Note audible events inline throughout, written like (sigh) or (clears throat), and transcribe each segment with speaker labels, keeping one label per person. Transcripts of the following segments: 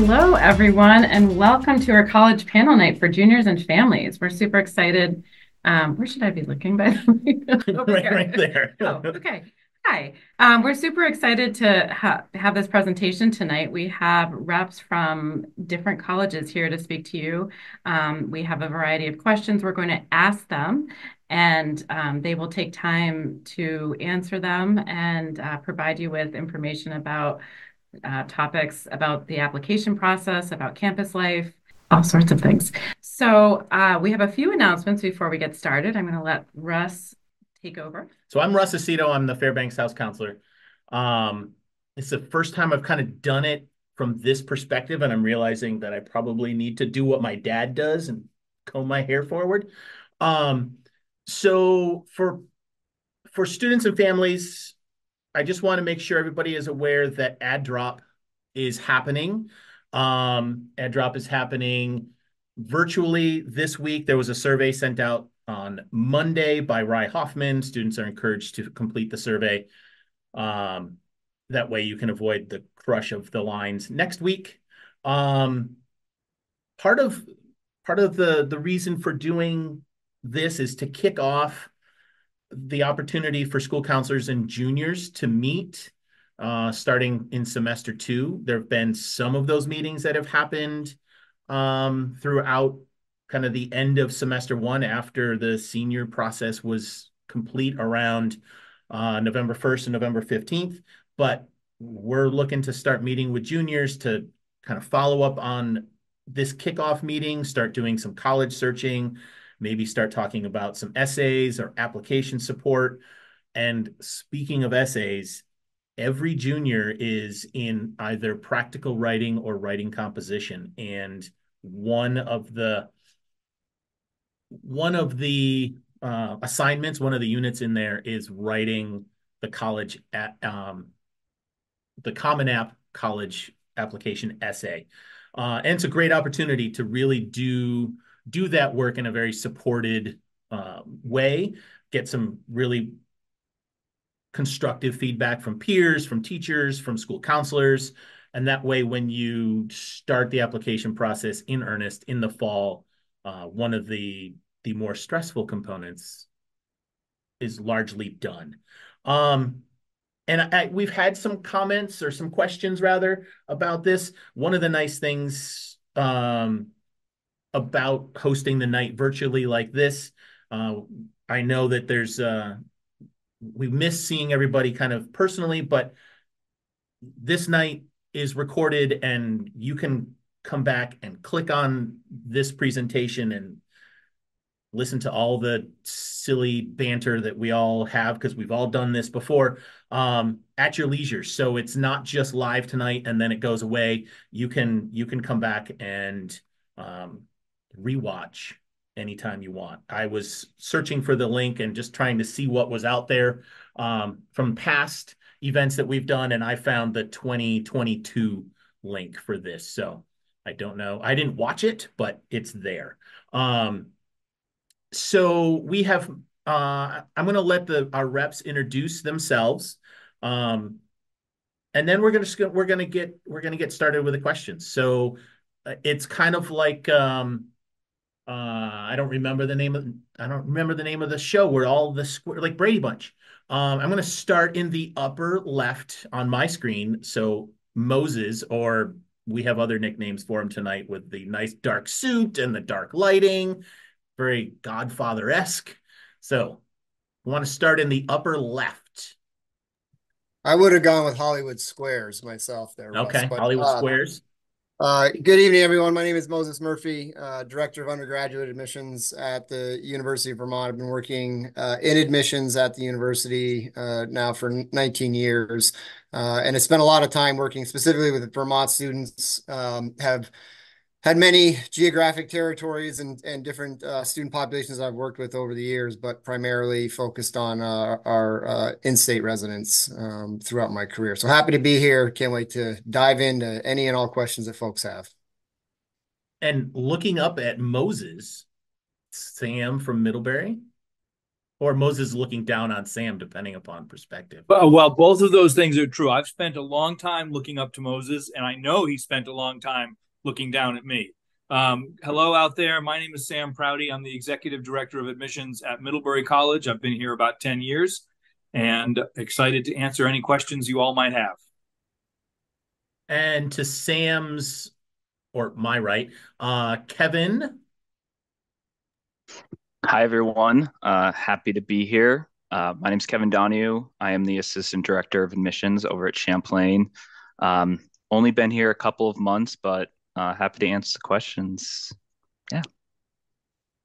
Speaker 1: Hello, everyone, and welcome to our college panel night for juniors and families. We're super excited. Um, where should I be looking, by the way? (laughs) (laughs)
Speaker 2: right, right there.
Speaker 1: oh, okay. Hi. Um, we're super excited to ha have this presentation tonight. We have reps from different colleges here to speak to you. Um, we have a variety of questions we're going to ask them, and um, they will take time to answer them and uh, provide you with information about uh, topics about the application process, about campus life, all sorts of things. So uh, we have a few announcements before we get started. I'm going to let Russ take over.
Speaker 2: So I'm Russ Aceto. I'm the Fairbanks House Counselor. Um, it's the first time I've kind of done it from this perspective, and I'm realizing that I probably need to do what my dad does and comb my hair forward. Um, so for for students and families, I just want to make sure everybody is aware that add drop is happening. Um, add drop is happening virtually this week. There was a survey sent out on Monday by Rye Hoffman. Students are encouraged to complete the survey. Um, that way you can avoid the crush of the lines next week. Um, part of part of the the reason for doing this is to kick off the opportunity for school counselors and juniors to meet uh, starting in semester two. There have been some of those meetings that have happened um, throughout kind of the end of semester one after the senior process was complete around uh, November 1st and November 15th. But we're looking to start meeting with juniors to kind of follow up on this kickoff meeting, start doing some college searching, maybe start talking about some essays or application support. And speaking of essays, every junior is in either practical writing or writing composition. And one of the one of the uh, assignments, one of the units in there is writing the college at um, the Common App college application essay. Uh, and it's a great opportunity to really do do that work in a very supported uh, way, get some really constructive feedback from peers, from teachers, from school counselors. And that way, when you start the application process in earnest in the fall, uh, one of the the more stressful components is largely done. Um, and I, we've had some comments or some questions rather about this. One of the nice things um, about hosting the night virtually like this. Uh, I know that there's uh, we miss seeing everybody kind of personally, but this night is recorded and you can come back and click on this presentation and listen to all the silly banter that we all have because we've all done this before um, at your leisure so it's not just live tonight and then it goes away you can you can come back and um, rewatch anytime you want. I was searching for the link and just trying to see what was out there um, from past events that we've done, and I found the 2022 link for this. So I don't know. I didn't watch it, but it's there. Um, so we have. Uh, I'm going to let the our reps introduce themselves, um, and then we're going to we're going to get we're going to get started with the questions. So uh, it's kind of like um, uh, I don't remember the name of I don't remember the name of the show where all the square like Brady Bunch. Um, I'm going to start in the upper left on my screen. So Moses, or we have other nicknames for him tonight with the nice dark suit and the dark lighting, very Godfather esque. So I want to start in the upper left.
Speaker 3: I would have gone with Hollywood Squares myself there.
Speaker 2: Okay, Russ, but, Hollywood uh, Squares.
Speaker 3: Uh, good evening, everyone. My name is Moses Murphy, uh, Director of Undergraduate Admissions at the University of Vermont. I've been working uh, in admissions at the university uh, now for 19 years, uh, and I spent a lot of time working specifically with Vermont students. Um, have had many geographic territories and, and different uh, student populations I've worked with over the years, but primarily focused on uh, our uh, in-state residents um, throughout my career. So happy to be here. Can't wait to dive into any and all questions that folks have.
Speaker 2: And looking up at Moses, Sam from Middlebury. Or Moses looking down on Sam, depending upon perspective.
Speaker 4: But, well, both of those things are true. I've spent a long time looking up to Moses, and I know he spent a long time looking down at me. Um, hello out there. My name is Sam Prouty. I'm the executive director of admissions at Middlebury College. I've been here about 10 years and excited to answer any questions you all might have.
Speaker 2: And to Sam's or my right, uh, Kevin.
Speaker 5: Hi, everyone. Uh, happy to be here. Uh, my name is Kevin Donahue. I am the Assistant Director of Admissions over at Champlain. Um, only been here a couple of months, but uh, happy to answer the questions. Yeah.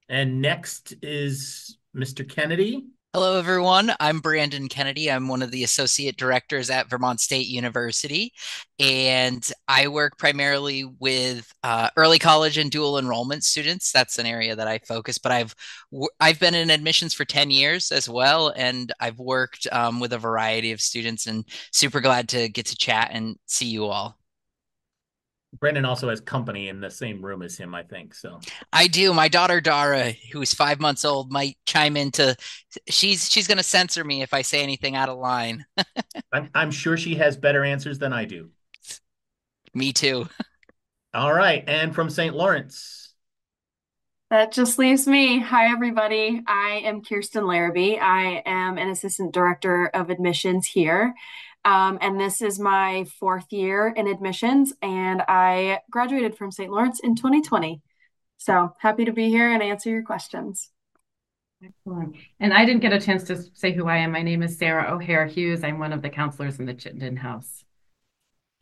Speaker 2: And next is Mr. Kennedy.
Speaker 6: Hello, everyone. I'm Brandon Kennedy. I'm one of the associate directors at Vermont State University, and I work primarily with uh, early college and dual enrollment students. That's an area that I focus. But I've I've been in admissions for ten years as well, and I've worked um, with a variety of students. And super glad to get to chat and see you all.
Speaker 2: Brendan also has company in the same room as him, I think. So
Speaker 6: I do. My daughter Dara, who's five months old, might chime into. She's she's going to censor me if I say anything out of line. (laughs)
Speaker 2: I'm I'm sure she has better answers than I do.
Speaker 6: Me too.
Speaker 2: All right, and from St. Lawrence.
Speaker 7: That just leaves me. Hi, everybody. I am Kirsten Larrabee. I am an assistant director of admissions here. Um, and this is my fourth year in admissions, and I graduated from St. Lawrence in 2020. So happy to be here and answer your questions.
Speaker 1: Excellent. And I didn't get a chance to say who I am. My name is Sarah O'Hare Hughes. I'm one of the counselors in the Chittenden House.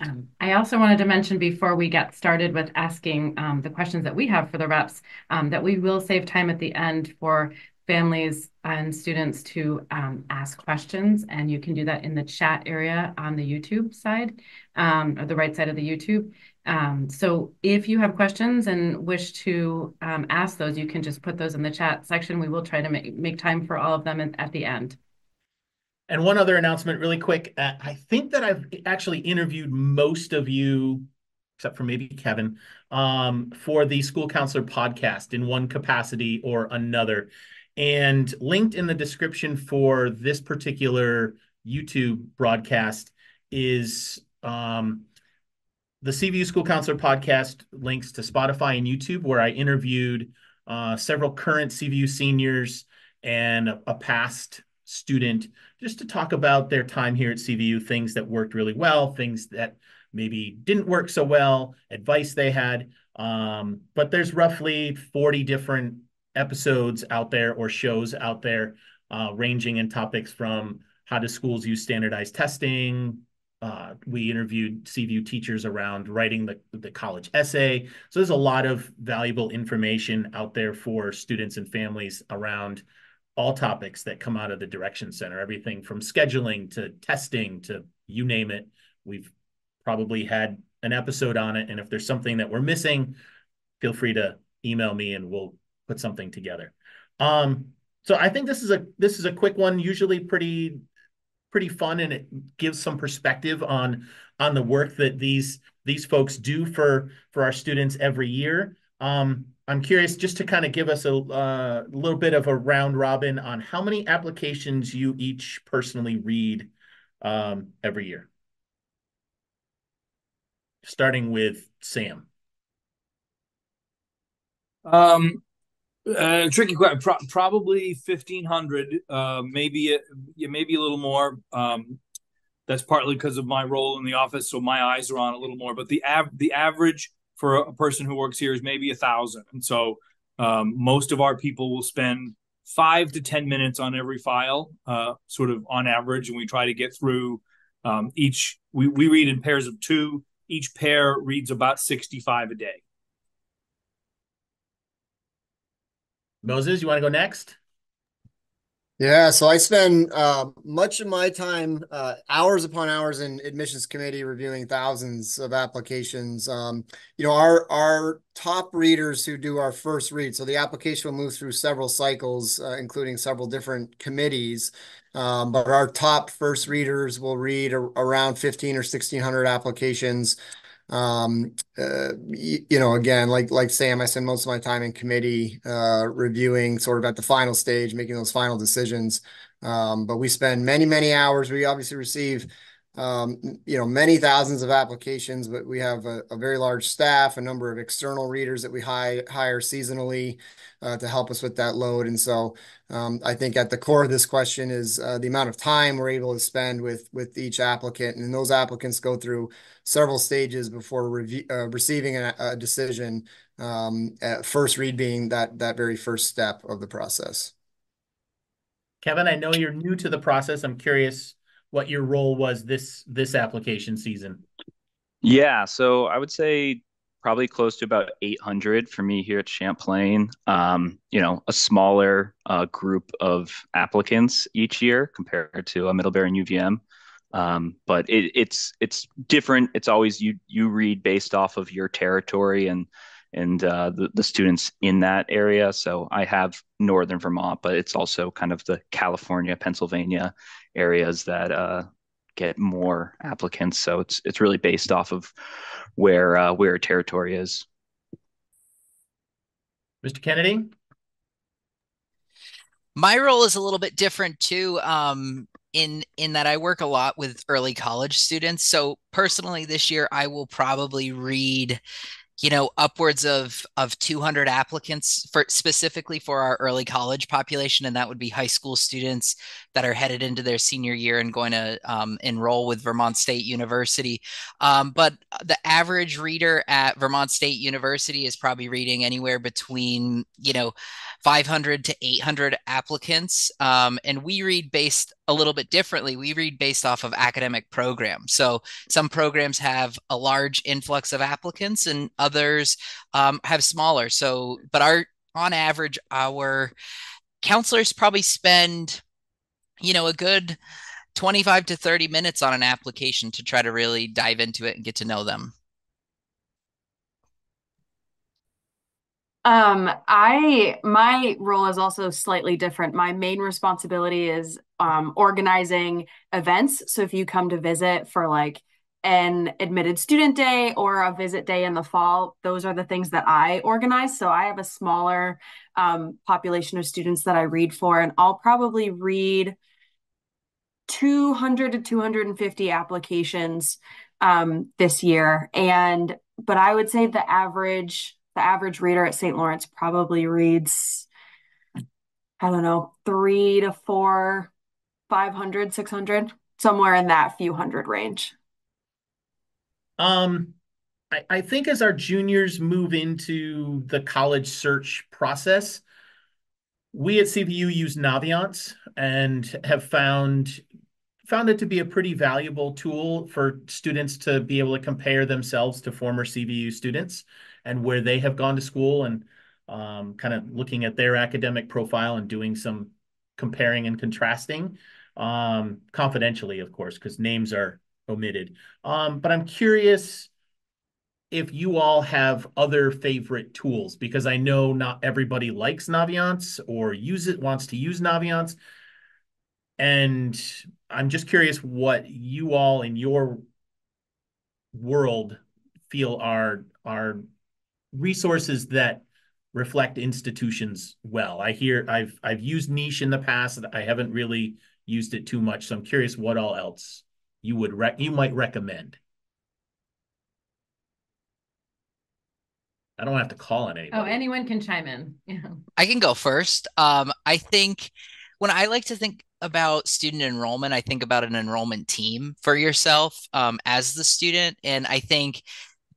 Speaker 1: Um, I also wanted to mention before we get started with asking um, the questions that we have for the reps um, that we will save time at the end for families and students to um, ask questions, and you can do that in the chat area on the YouTube side, um, or the right side of the YouTube. Um, so if you have questions and wish to um, ask those, you can just put those in the chat section. We will try to make, make time for all of them at, at the end.
Speaker 2: And one other announcement, really quick. Uh, I think that I've actually interviewed most of you, except for maybe Kevin, um, for the school counselor podcast in one capacity or another. And linked in the description for this particular YouTube broadcast is um, the CVU School Counselor podcast links to Spotify and YouTube, where I interviewed uh, several current CVU seniors and a, a past student just to talk about their time here at CVU, things that worked really well, things that maybe didn't work so well, advice they had. Um, but there's roughly 40 different episodes out there or shows out there, uh, ranging in topics from how do schools use standardized testing. Uh, we interviewed CVU teachers around writing the, the college essay. So there's a lot of valuable information out there for students and families around all topics that come out of the Direction Center, everything from scheduling to testing to you name it. We've probably had an episode on it. And if there's something that we're missing, feel free to email me and we'll put something together. Um, so I think this is a this is a quick one, usually pretty pretty fun, and it gives some perspective on on the work that these these folks do for for our students every year. Um, I'm curious just to kind of give us a uh, little bit of a round robin on how many applications you each personally read um, every year. Starting with Sam.
Speaker 4: Um, uh, tricky question. Pro- probably fifteen hundred. Uh, maybe maybe a little more. Um, that's partly because of my role in the office, so my eyes are on a little more. But the av- the average for a person who works here is maybe a thousand, and so um, most of our people will spend five to ten minutes on every file, uh, sort of on average, and we try to get through um, each. We we read in pairs of two. Each pair reads about sixty five a day.
Speaker 2: Moses, you want to go next?
Speaker 3: Yeah, so I spend uh, much of my time, uh, hours upon hours, in admissions committee reviewing thousands of applications. Um, you know, our our top readers who do our first read, so the application will move through several cycles, uh, including several different committees. Um, but our top first readers will read a, around fifteen or sixteen hundred applications you, you know, again, like like Sam, I spend most of my time in committee, uh, reviewing sort of at the final stage, making those final decisions. Um, but we spend many, many hours. We obviously receive um, you know, many thousands of applications, but we have a, very large staff, a number of external readers that we hire, seasonally uh, to help us with that load. And so um, I think at the core of this question is uh, the amount of time we're able to spend with with each applicant. And those applicants go through several stages before uh, receiving a, decision, um, first read being that, that very first step of the process.
Speaker 2: Kevin, I know you're new to the process. I'm curious what your role was this this application season.
Speaker 5: Yeah, so I would say probably close to about 800 for me here at Champlain. Um, you know, a smaller uh, group of applicants each year compared to a Middlebury and UVM. Um, but it, it's it's different. It's always you you read based off of your territory and and uh, the, the students in that area. So I have Northern Vermont, but it's also kind of the California, Pennsylvania areas that uh, get more applicants. So it's it's really based off of where uh, where a territory is.
Speaker 2: Mr. Kennedy.
Speaker 6: My role is a little bit different too. Um, in in that I work a lot with early college students. So personally, this year I will probably read you know upwards of of 200 applicants for specifically for our early college population and that would be high school students that are headed into their senior year and going to um, enroll with vermont state university. Um, but the average reader at vermont state university is probably reading anywhere between you know 500 to 800 applicants um, and we read based a little bit differently we read based off of academic programs. So some programs have a large influx of applicants and others um, have smaller. So but our on average our counselors probably spend you know a good 25 to 30 minutes on an application to try to really dive into it and get to know them
Speaker 7: Um, I my role is also slightly different. My main responsibility is um, organizing events. So if you come to visit for like an admitted student day or a visit day in the fall, those are the things that I organize. So I have a smaller um, population of students that I read for, and I'll probably read 200 to 250 applications um, this year. And but I would say the average the average reader at St. Lawrence probably reads, I don't know, three to four, 500, 600, somewhere in that few hundred range.
Speaker 2: Um, I, I think as our juniors move into the college search process, we at CVU use Naviance and have found found it to be a pretty valuable tool for students to be able to compare themselves to former CVU students and where they have gone to school and um, kind of looking at their academic profile and doing some comparing and contrasting um, confidentially, of course, because names are omitted. Um, but I'm curious if you all have other favorite tools because I know not everybody likes Naviance or use it wants to use Naviance. And I'm just curious what you all in your world feel are are resources that reflect institutions well. I hear I've I've used niche in the past. I haven't really used it too much, so I'm curious what all else you would rec- you might recommend. I don't have to call on anybody.
Speaker 1: Oh, anyone can chime in. Yeah. (laughs)
Speaker 6: I can go first. Um, I think when I like to think about student enrollment, I think about an enrollment team for yourself um, as the student, and I think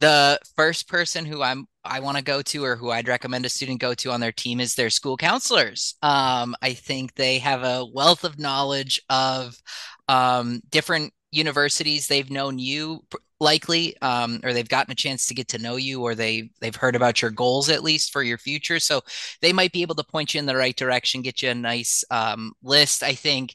Speaker 6: the first person who I'm I want to go to or who I'd recommend a student go to on their team is their school counselors. Um, I think they have a wealth of knowledge of um, different universities. They've known you likely, um, or they've gotten a chance to get to know you, or they they've heard about your goals at least for your future. So they might be able to point you in the right direction, get you a nice um, list. I think.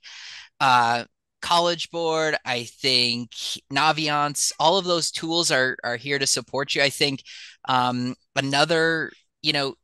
Speaker 6: Uh, College Board, I think Naviance, all of those tools are are here to support you. I think um, another, you know,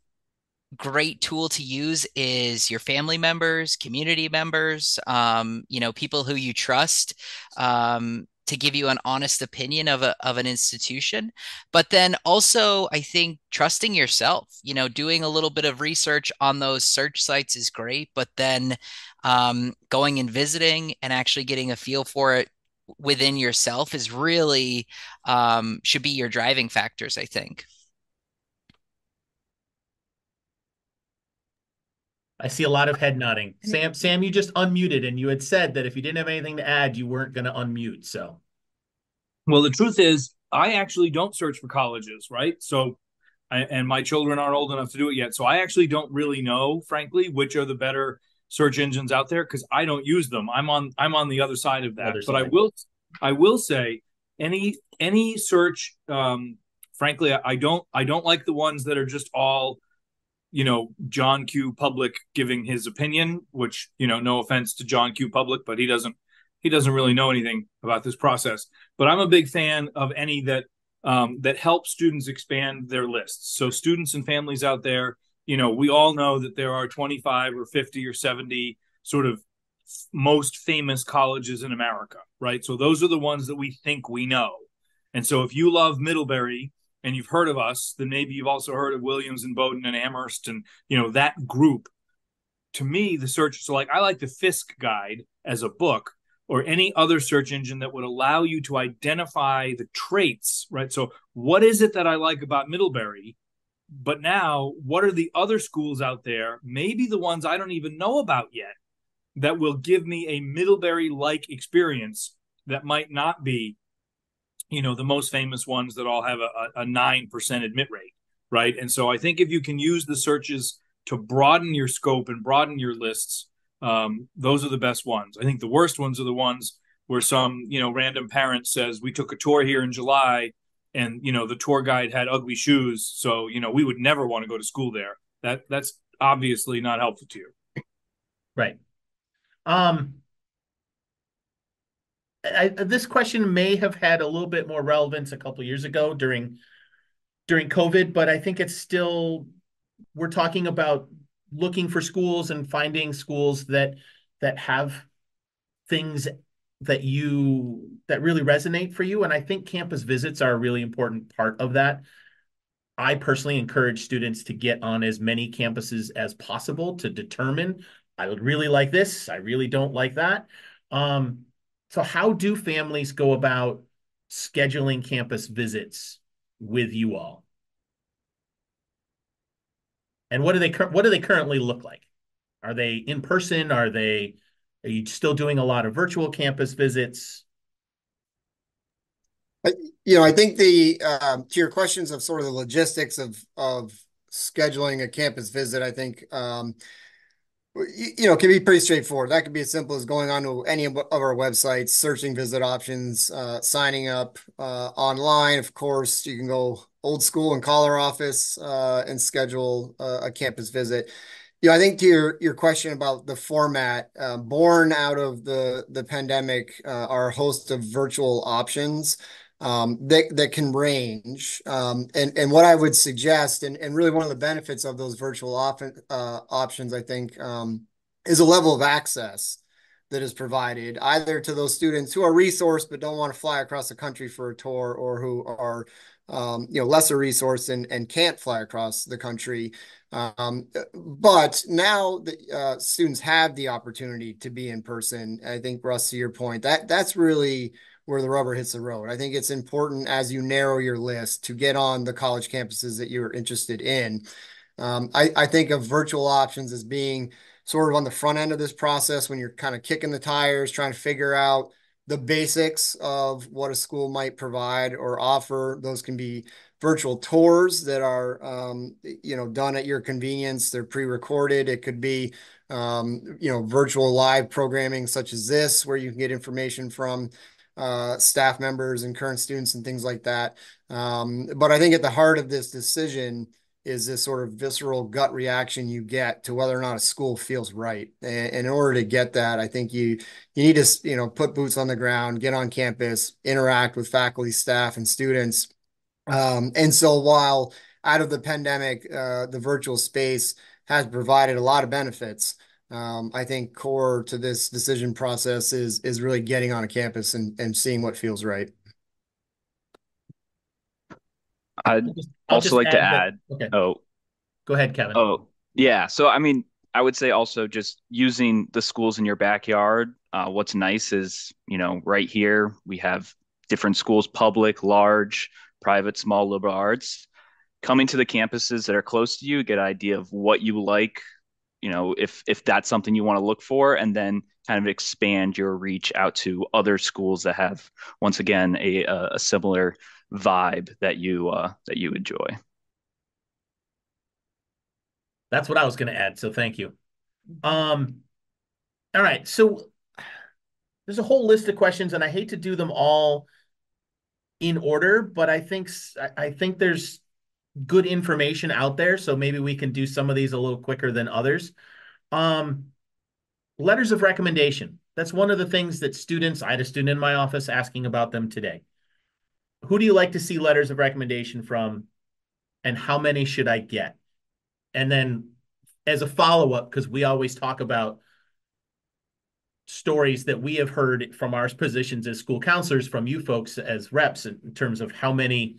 Speaker 6: great tool to use is your family members, community members, um, you know, people who you trust. Um, to give you an honest opinion of a of an institution but then also i think trusting yourself you know doing a little bit of research on those search sites is great but then um, going and visiting and actually getting a feel for it within yourself is really um, should be your driving factors i think
Speaker 2: I see a lot of head nodding. Sam, Sam, you just unmuted and you had said that if you didn't have anything to add, you weren't going to unmute. So,
Speaker 4: well, the truth is, I actually don't search for colleges, right? So, I, and my children aren't old enough to do it yet. So, I actually don't really know, frankly, which are the better search engines out there because I don't use them. I'm on I'm on the other side of that. Other but side. I will I will say any any search um frankly I don't I don't like the ones that are just all you know John Q Public giving his opinion, which you know no offense to John Q Public, but he doesn't he doesn't really know anything about this process. But I'm a big fan of any that um, that help students expand their lists. So students and families out there, you know, we all know that there are 25 or 50 or 70 sort of most famous colleges in America, right? So those are the ones that we think we know. And so if you love Middlebury and you've heard of us, then maybe you've also heard of Williams and Bowdoin and Amherst and you know that group. To me, the search so like I like the Fiske guide as a book or any other search engine that would allow you to identify the traits, right? So what is it that I like about Middlebury? But now, what are the other schools out there, maybe the ones I don't even know about yet, that will give me a Middlebury like experience that might not be you know the most famous ones that all have a nine percent admit rate, right? And so I think if you can use the searches to broaden your scope and broaden your lists, um, those are the best ones. I think the worst ones are the ones where some you know random parent says we took a tour here in July, and you know the tour guide had ugly shoes, so you know we would never want to go to school there. That that's obviously not helpful to you.
Speaker 2: Right. Um, I, this question may have had a little bit more relevance a couple years ago during during COVID, but I think it's still we're talking about looking for schools and finding schools that that have things that you that really resonate for you and I think campus visits are a really important part of that. I personally encourage students to get on as many campuses as possible to determine I would really like this, I really don't like that. Um, so how do families go about scheduling campus visits with you all? And what do they what do they currently look like? Are they in person? Are they are you still doing a lot of virtual campus visits?
Speaker 3: You know, I think the um, to your questions of sort of the logistics of of scheduling a campus visit, I think um, you know, can be pretty straightforward. That could be as simple as going onto any of our websites, searching visit options, uh, signing up uh, online. Of course, you can go old school and call our office uh, and schedule a campus visit. You know, I think to your your question about the format, uh, born out of the the pandemic, uh, are a host of virtual options that that can range. Um, and and what I would suggest, and and really one of the benefits of those virtual uh, options, I think, um, is a level of access that is provided either to those students who are resourced but don't want to fly across the country for a tour, or who are um, you know lesser resourced and can't fly across the country. Um, but now uh, students have the opportunity to be in person. I think Russ, to your point, that that's really where the rubber hits the road. I think it's important as you narrow your list to get on the college campuses that you're interested in. Um, I, I think of virtual options as being sort of on the front end of this process when you're kind of kicking the tires, trying to figure out the basics of what a school might provide or offer. Those can be virtual tours that are, um, you know, done at your convenience. They're pre-recorded. It could be, um, you know, virtual live programming such as this, where you can get information from uh, staff members and current students and things like that. Um, but I think at the heart of this decision is this sort of visceral gut reaction you get to whether or not a school feels right. And, and in order to get that, I think you you need to you know put boots on the ground, get on campus, interact with faculty, staff, and students. Um, and so while out of the pandemic, uh, the virtual space has provided a lot of benefits. Um, I think core to this decision process is is really getting on a campus and and seeing what feels right.
Speaker 5: I'd
Speaker 2: I'll just- I'll
Speaker 5: also
Speaker 2: just
Speaker 5: like to
Speaker 2: that-
Speaker 5: add.
Speaker 2: Okay,
Speaker 5: Oh,
Speaker 2: go ahead, Kevin.
Speaker 5: Oh, yeah. So, I mean, I would say also just using the schools in your backyard. Uh, what's nice is, you know, right here we have different schools, public, large, private, small, liberal arts. Coming to the campuses that are close to you, get an idea of what you like, you know, if if that's something you want to look for, and then kind of expand your reach out to other schools that have, once again, a a similar vibe that you uh, that you enjoy.
Speaker 2: That's what I was going to add. So thank you. Um, all right. So there's a whole list of questions, and I hate to do them all in order, but I think I think there's good information out there. So maybe we can do some of these a little quicker than others. Um, letters of recommendation. That's one of the things that students. I had a student in my office asking about them today. Who do you like to see letters of recommendation from, and how many should I get? And then as a follow-up, because we always talk about stories that we have heard from our positions as school counselors, from you folks as reps, in terms of how many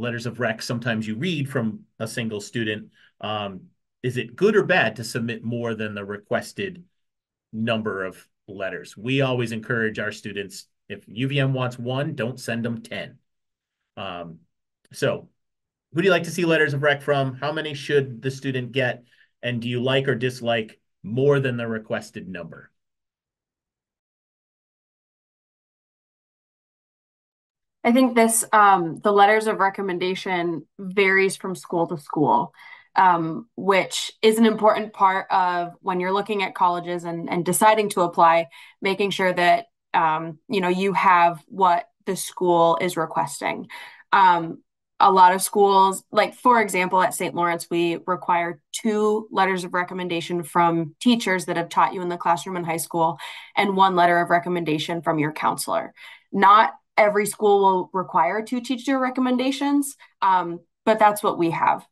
Speaker 2: letters of rec sometimes you read from a single student. Um, is it good or bad to submit more than the requested number of letters? We always encourage our students, if UVM wants one, don't send them 10. Um, so who do you like to see letters of rec from? How many should the student get? And do you like or dislike more than the requested number?
Speaker 7: I think this, um, the letters of recommendation varies from school to school, um, which is an important part of when you're looking at colleges and, and deciding to apply, making sure that, um, you know, you have what the school is requesting. Um, a lot of schools, like for example, at St. Lawrence, we require two letters of recommendation from teachers that have taught you in the classroom in high school and one letter of recommendation from your counselor. Not every school will require two teacher recommendations, um, but that's what we have.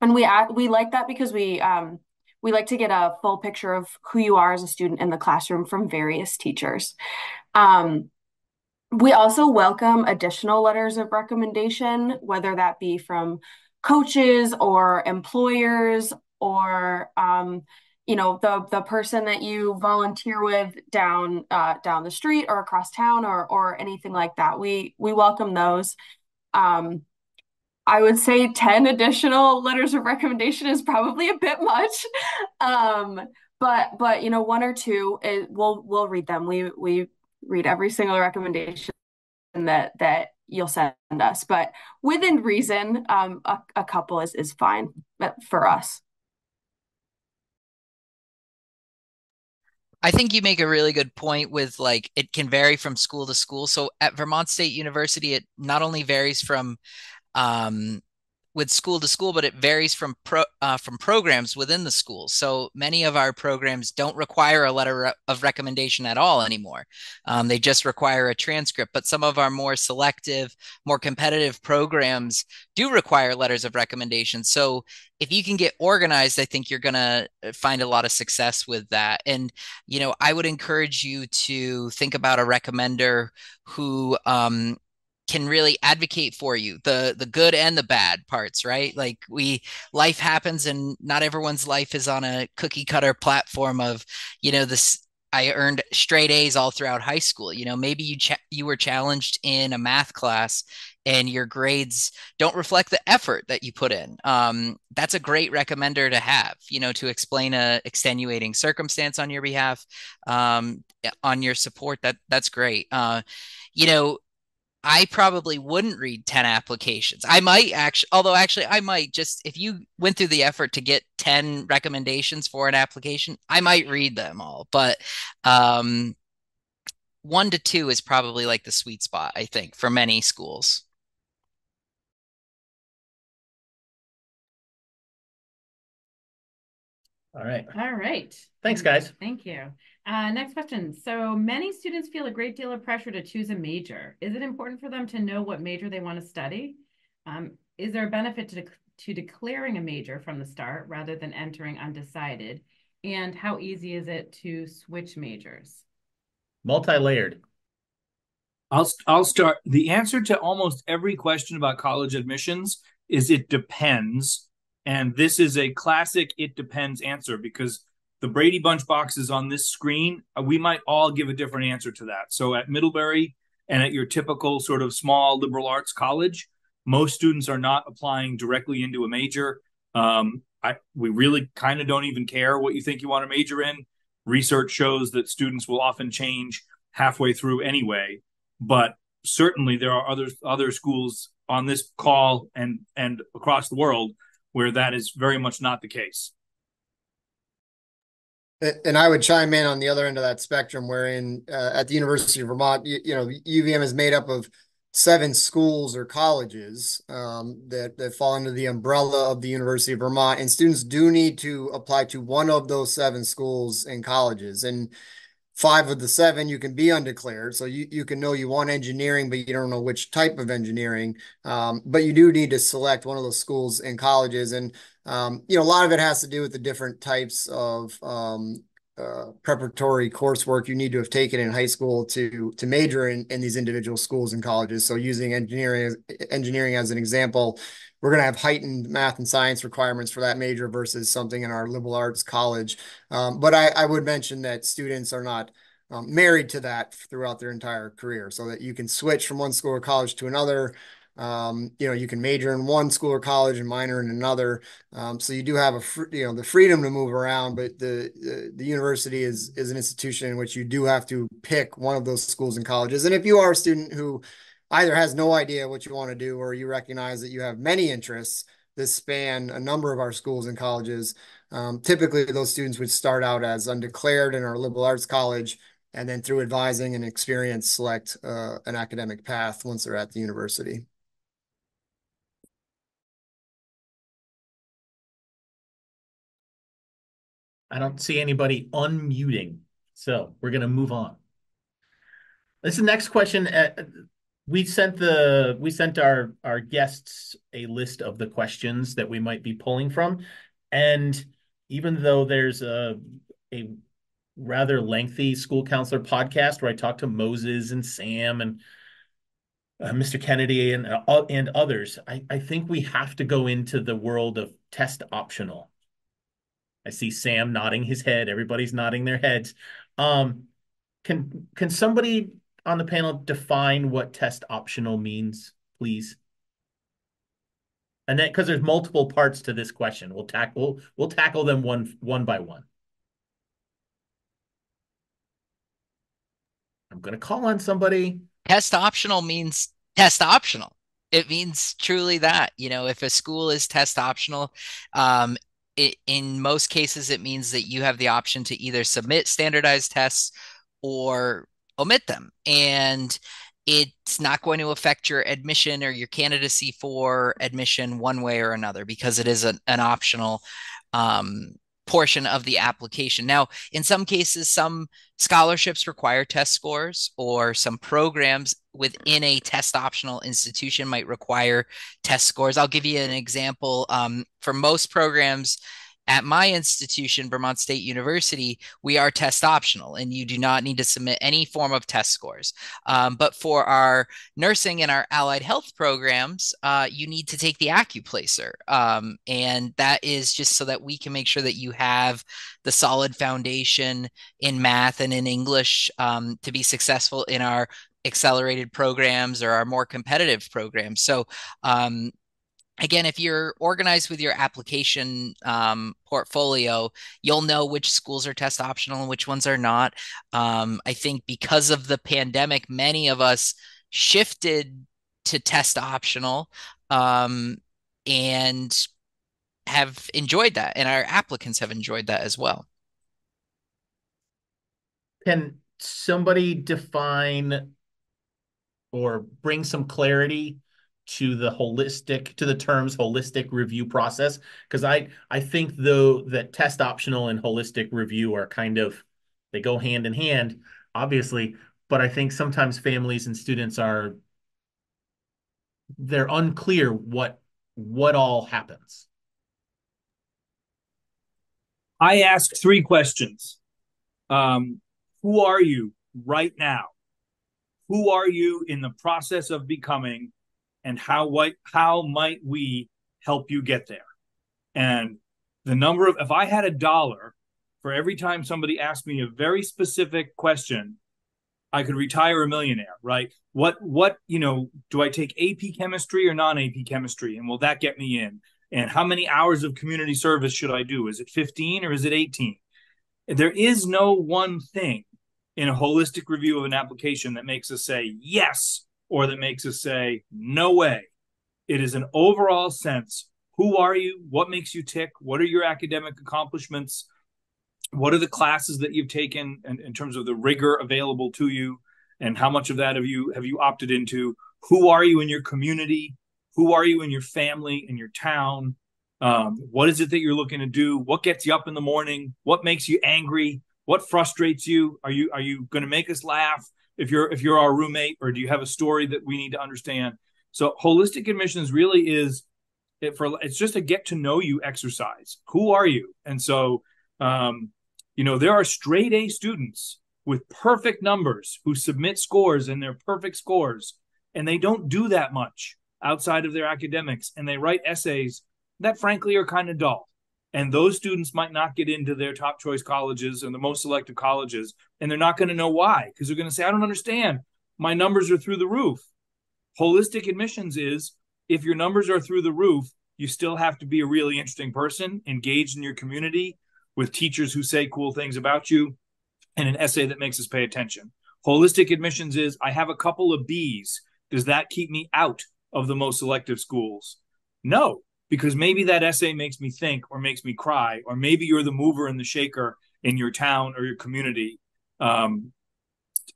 Speaker 7: And we we like that because we um, we like to get a full picture of who you are as a student in the classroom from various teachers. Um, we also welcome additional letters of recommendation, whether that be from coaches or employers or um, you know the the person that you volunteer with down uh, down the street or across town or or anything like that. We we welcome those. Um, I would say 10 additional letters of recommendation is probably a bit much. Um, but but you know one or two it, we'll we'll read them. We we read every single recommendation that that you'll send us but within reason um a, a couple is is fine for us
Speaker 6: I think you make a really good point with like it can vary from school to school. So at Vermont State University, it not only varies from um, with school to school, but it varies from pro, uh, from programs within the school. So many of our programs don't require a letter of recommendation at all anymore. Um, they just require a transcript. But some of our more selective, more competitive programs do require letters of recommendation. So if you can get organized, I think you're going to uh, find a lot of success with that. And you know, I would encourage you to think about a recommender who um, can really advocate for you the the good and the bad parts right like we life happens and not everyone's life is on a cookie cutter platform of you know this I earned straight A's all throughout high school. You know, maybe you cha- you were challenged in a math class and your grades don't reflect the effort that you put in. Um, that's a great recommender to have. You know, to explain a extenuating circumstance on your behalf, um, on your support. That that's great. Uh, you know, I probably wouldn't read 10 applications. I might actually, although actually, I might just, if you went through the effort to get 10 recommendations for an application, I might read them all. But um, one to two is probably like the sweet spot, I think, for many schools.
Speaker 2: All right.
Speaker 1: All right.
Speaker 2: Thanks, guys.
Speaker 1: Thank you. Uh, next question. So many students feel a great deal of pressure to choose a major. Is it important for them to know what major they want to study? Um, is there a benefit to, de to declaring a major from the start rather than entering undecided? And how easy is it to switch majors?
Speaker 2: Multi-layered.
Speaker 4: I'll I'll start. The answer to almost every question about college admissions is it depends, and this is a classic it depends answer because the Brady Bunch boxes on this screen, uh, we might all give a different answer to that. So at Middlebury and at your typical sort of small liberal arts college, most students are not applying directly into a major. Um, I we really kind of don't even care what you think you want to major in. Research shows that students will often change halfway through anyway, but certainly there are other other schools on this call and and across the world where that is very much not the case.
Speaker 3: And I would chime in on the other end of that spectrum, wherein uh, at the University of Vermont, you, you, know, UVM is made up of seven schools or colleges um, that that fall under the umbrella of the University of Vermont, and students do need to apply to one of those seven schools and colleges. And five of the seven you can be undeclared so you, you can know you want engineering but you don't know which type of engineering um, but you do need to select one of those schools and colleges and you know a lot of it has to do with the different types of um, uh, preparatory coursework you need to have taken in high school to to major in, in these individual schools and colleges so using engineering engineering as an example we're going to have heightened math and science requirements for that major versus something in our liberal arts college. Um, but I, I, would mention that students are not um, married to that throughout their entire career, so that you can switch from one school or college to another. Um, you know, you can major in one school or college and minor in another. Um, so you do have a fr- you know the freedom to move around, but the, the the university is is an institution in which you do have to pick one of those schools and colleges. And if you are a student who either has no idea what you want to do or you recognize that you have many interests that span a number of our schools and colleges. Um, typically, those students would start out as undeclared in our liberal arts college and then through advising and experience select uh, an academic path once they're at the university.
Speaker 2: I don't see anybody unmuting, so we're going to move on. This is the next question. Uh, we sent the we sent our our guests a list of the questions that we might be pulling from and even though there's a a rather lengthy school counselor podcast where I talk to Moses and Sam and uh, Mr. Kennedy and uh, and others, I, I think we have to go into the world of test optional. I see Sam nodding his head. Everybody's nodding their heads. Um, can can somebody on the panel define what test optional means, please? And then because there's multiple parts to this question, we'll tackle we'll tackle them one one by one. I'm gonna call on somebody.
Speaker 6: Test optional means test optional. It means truly that. You know, if a school is test optional, um, it, in most cases, it means that you have the option to either submit standardized tests or omit them. And it's not going to affect your admission or your candidacy for admission one way or another because it is an, an optional um, portion of the application. Now, in some cases, some scholarships require test scores, or some programs within a test optional institution might require test scores. I'll give you an example. Um, for most programs, at my institution, Vermont State University, we are test optional and you do not need to submit any form of test scores. Um, but for our nursing and our allied health programs, uh, you need to take the AccuPlacer. Um, and that is just so that we can make sure that you have the solid foundation in math and in English um, to be successful in our accelerated programs or our more competitive programs. So um, again, if you're organized with your application um, portfolio, you'll know which schools are test optional and which ones are not. Um, I think because of the pandemic, many of us shifted to test optional um, and have enjoyed that, and our applicants have enjoyed that as well.
Speaker 2: Can somebody define or bring some clarity to the holistic to the terms holistic review process because i i think though that test optional and holistic review are kind of they go hand in hand obviously but i think sometimes families and students are they're unclear what what all happens
Speaker 4: I ask three questions. Um, who are you right now? Who are you in the process of becoming? And how what how might we help you get there? And the number of if I had a dollar for every time somebody asked me a very specific question, I could retire a millionaire, right? What what, you know, do I take AP chemistry or non-AP chemistry and will that get me in? And how many hours of community service should I do? Is it 15 or is it 18? There is no one thing in a holistic review of an application that makes us say yes or that makes us say no way. It is an overall sense. Who are you? What makes you tick? What are your academic accomplishments? What are the classes that you've taken in, in terms of the rigor available to you? And how much of that have you have you opted into? Who are you in your community? Who are you in your family, in your town? Um, what is it that you're looking to do? What gets you up in the morning? What makes you angry? What frustrates you? Are you are you going to make us laugh if you're if you're our roommate, or do you have a story that we need to understand? So holistic admissions really is it for it's just a get to know you exercise. Who are you? And so um, you know there are straight A students with perfect numbers who submit scores and they're perfect scores, and they don't do that much outside of their academics, and they write essays that frankly are kind of dull and those students might not get into their top choice colleges and the most selective colleges and they're not going to know why because they're going to say i don't understand. My numbers are through the roof. Holistic admissions is if your numbers are through the roof you still have to be a really interesting person engaged in your community with teachers who say cool things about you and an essay that makes us pay attention. Holistic admissions is i have a couple of b's. Does that keep me out of the most selective schools? No because maybe that essay makes me think or makes me cry, or maybe you're the mover and the shaker in your town or your community. Um,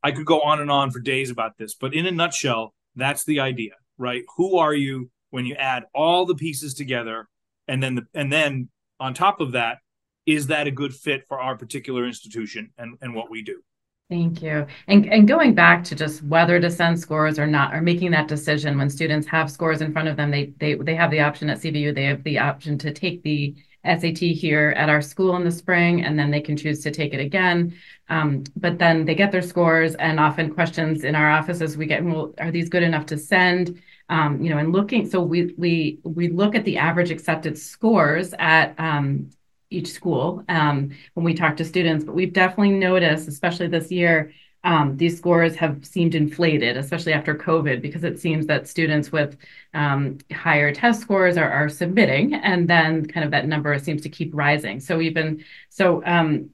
Speaker 4: I could go on and on for days about this, but in a nutshell, that's the idea, right? Who are you when you add all the pieces together, and then the, and then on top of that, is that a good fit for our particular institution and, and what we do?
Speaker 1: Thank you. And and going back to just whether to send scores or not, or making that decision when students have scores in front of them, they they they have the option at CVU, they have the option to take the SAT here at our school in the spring, and then they can choose to take it again. Um, but then they get their scores, and often questions in our offices we get, well, are these good enough to send? Um, you know, and looking, so we we we look at the average accepted scores at um, each school um, when we talk to students, but we've definitely noticed, especially this year, um, these scores have seemed inflated, especially after COVID, because it seems that students with um, higher test scores are, are submitting, and then kind of that number seems to keep rising. So we've been so, um,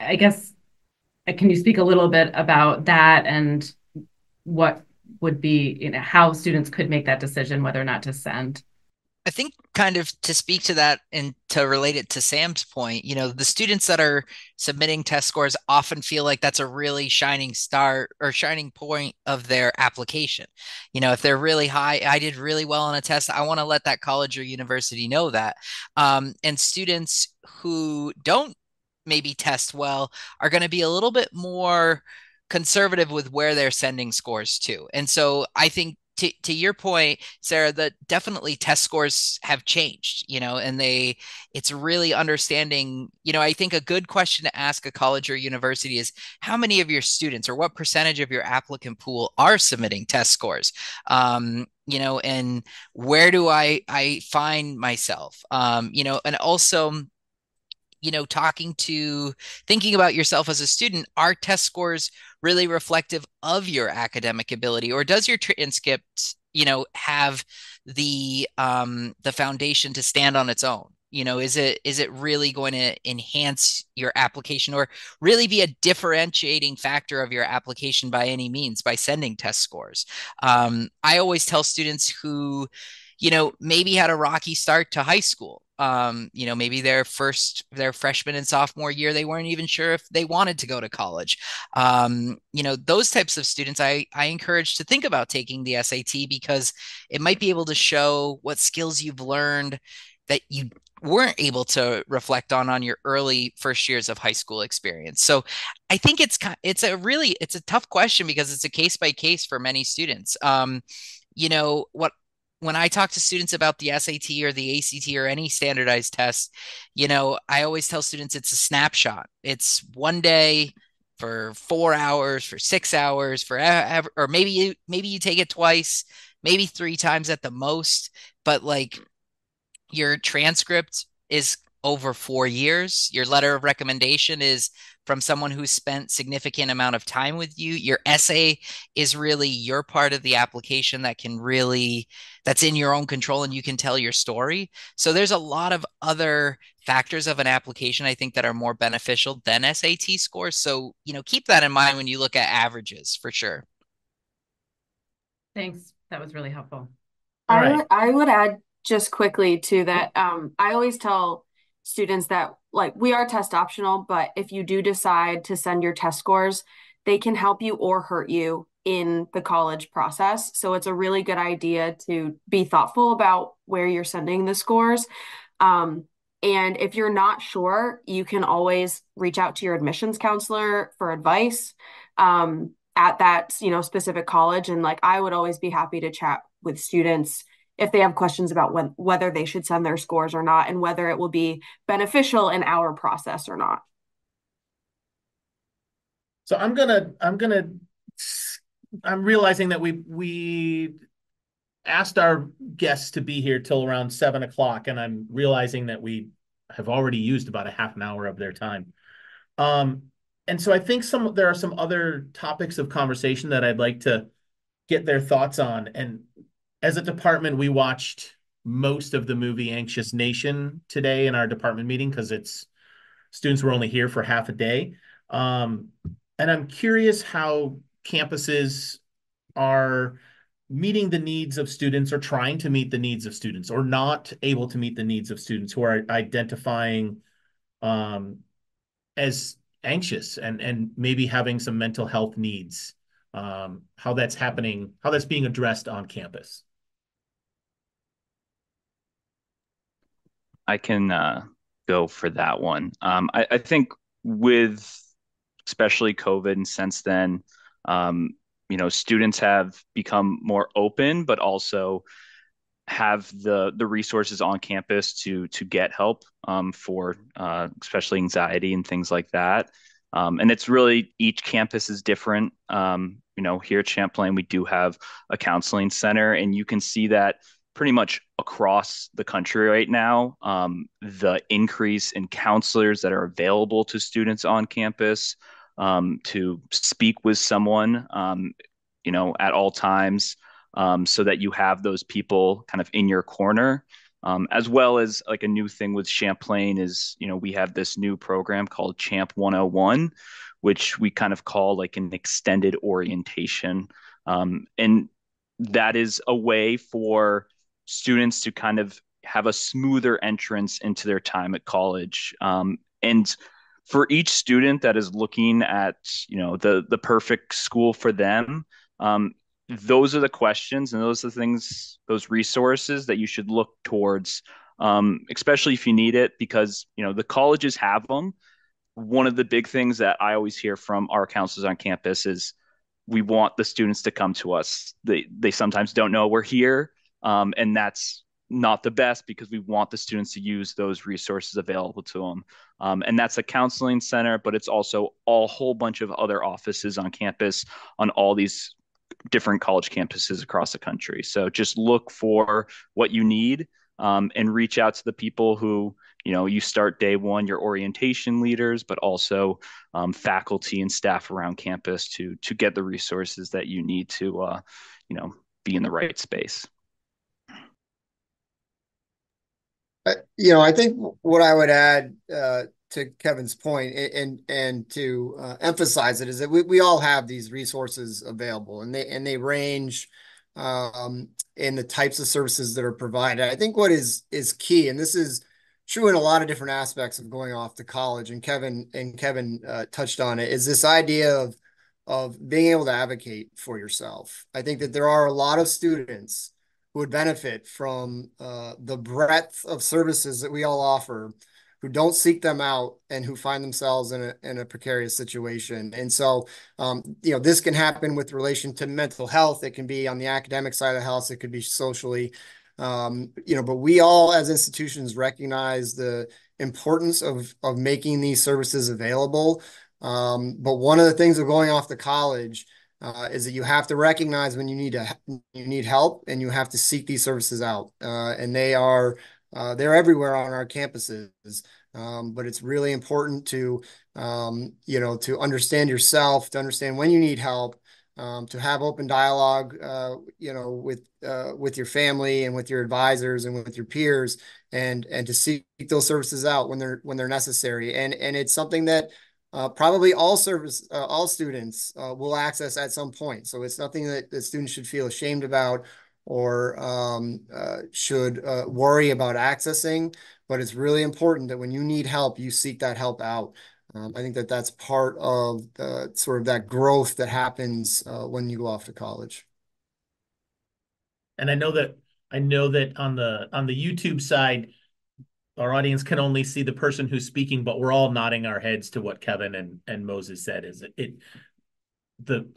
Speaker 1: I guess uh, can you speak a little bit about that and what would be, you know, how students could make that decision whether or not to send?
Speaker 6: I think kind of to speak to that and to relate it to Sam's point, you know, the students that are submitting test scores often feel like that's a really shining star or shining point of their application. You know, if they're really high, I did really well on a test, I want to let that college or university know that. Um, and students who don't maybe test well are going to be a little bit more conservative with where they're sending scores to. And so I think to, to your point sarah that definitely test scores have changed you know and they it's really understanding you know i think a good question to ask a college or university is how many of your students or what percentage of your applicant pool are submitting test scores? Um, you know and where do i i find myself? Um, you know and also you know talking to thinking about yourself as a student are test scores really reflective of your academic ability? Or does your transcript you know have the um the foundation to stand on its own? You know is it is it really going to enhance your application or really be a differentiating factor of your application by any means by sending test scores? Um, i always tell students who you know maybe had a rocky start to high school um, you know, maybe their first, their freshman and sophomore year, they weren't even sure if they wanted to go to college. Um, you know, those types of students, I, I encourage to think about taking the SAT because it might be able to show what skills you've learned that you weren't able to reflect on on your early first years of high school experience. So I think it's it's a really it's a tough question because it's a case by case for many students. Um, you know what when I talk to students about the SAT or the ACT or any standardized test, you know, I always tell students it's a snapshot. It's one day for four hours, for six hours, for or maybe you maybe you take it twice, maybe three times at the most, but like your transcript is over four years. Your letter of recommendation is from someone who spent significant amount of time with you. Your essay is really your part of the application that can really that's in your own control and you can tell your story. So there's a lot of other factors of an application i think that are more beneficial than sat scores. So you know keep that in mind when you look at averages for sure.
Speaker 1: Thanks. That was really helpful.
Speaker 7: All I, would, I would add just quickly to that um, i always tell students that like we are test optional, but if you do decide to send your test scores, they can help you or hurt you in the college process. So it's a really good idea to be thoughtful about where you're sending the scores. Um, and if you're not sure, you can always reach out to your admissions counselor for advice um, at that you know specific college. And like I would always be happy to chat with students if they have questions about when, whether they should send their scores or not and whether it will be beneficial in our process or not.
Speaker 2: So I'm gonna I'm gonna I'm realizing that we we asked our guests to be here till around seven o'clock, and I'm realizing that we have already used about a half an hour of their time. Um, and so I think some there are some other topics of conversation that I'd like to get their thoughts on. And as a department, we watched most of the movie Anxious Nation today in our department meeting because it's students were only here for half a day. Um, and I'm curious how campuses are meeting the needs of students or trying to meet the needs of students or not able to meet the needs of students who are identifying um, as anxious and and maybe having some mental health needs um, how that's happening how that's being addressed on campus
Speaker 5: I can uh, go for that one. Um, I, I, think with especially COVID and since then, um, you know, students have become more open, but also have the the resources on campus to to get help um, for uh, especially anxiety and things like that. Um, and it's really each campus is different. Um, you know, here at Champlain, we do have a counseling center, and you can see that pretty much across the country right now. Um, the increase in counselors that are available to students on campus um, to speak with someone, um, you know, at all times, um, so that you have those people kind of in your corner. Um, as well as like a new thing with Champlain is, you know, we have this new program called Champ 101, which we kind of call like an extended orientation. Um, and that is a way for students to kind of have a smoother entrance into their time at college. Um, and for each student that is looking at you know the the perfect school for them, um, those are the questions and those are the things, those resources that you should look towards, um, especially if you need it, because you know the colleges have them. One of the big things that I always hear from our counselors on campus is we want the students to come to us. They they sometimes don't know we're here um, and that's not the best because we want the students to use those resources available to them. Um, and that's a counseling center, but it's also a whole bunch of other offices on campus on all these different college campuses across the country. So just look for what you need um, and reach out to the people who, you know, you start day one, your orientation leaders, but also um, faculty and staff around campus to to get the resources that you need to, uh, you know, be in the right space.
Speaker 3: You know, I think what I would add uh, to Kevin's point and and to uh, emphasize it is that we, we all have these resources available and they and they range um, in the types of services that are provided. I think what is is key, and this is true in a lot of different aspects of going off to college, and Kevin and Kevin uh, touched on it, is this idea of of being able to advocate for yourself. I think that there are a lot of students who would benefit from uh, the breadth of services that we all offer who don't seek them out and who find themselves in a in a precarious situation. And so, um, you know, this can happen with relation to mental health. It can be on the academic side of the house. It could be socially. Um, you know, but we all as institutions recognize the importance of of making these services available. Um, but one of the things of going off to college uh, is that you have to recognize when you need to you need help and you have to seek these services out. Uh, and they are uh, they're everywhere on our campuses. Um, but it's really important to, um, you know, to understand yourself, to understand when you need help, um, to have open dialogue, uh, you know, with uh, with your family and with your advisors and with your peers, and and to seek those services out when they're when they're necessary. And and it's something that uh, probably all service uh, all students uh, will access at some point. So it's nothing that, that students should feel ashamed about or um, uh, should uh, worry about accessing. But it's really important that when you need help, you seek that help out. Um, I think that that's part of the, sort of that growth that happens uh, when you go off to college.
Speaker 2: And I know that I know that on the on the YouTube side, our audience can only see the person who's speaking, but we're all nodding our heads to what Kevin and and Moses said. Is it, it the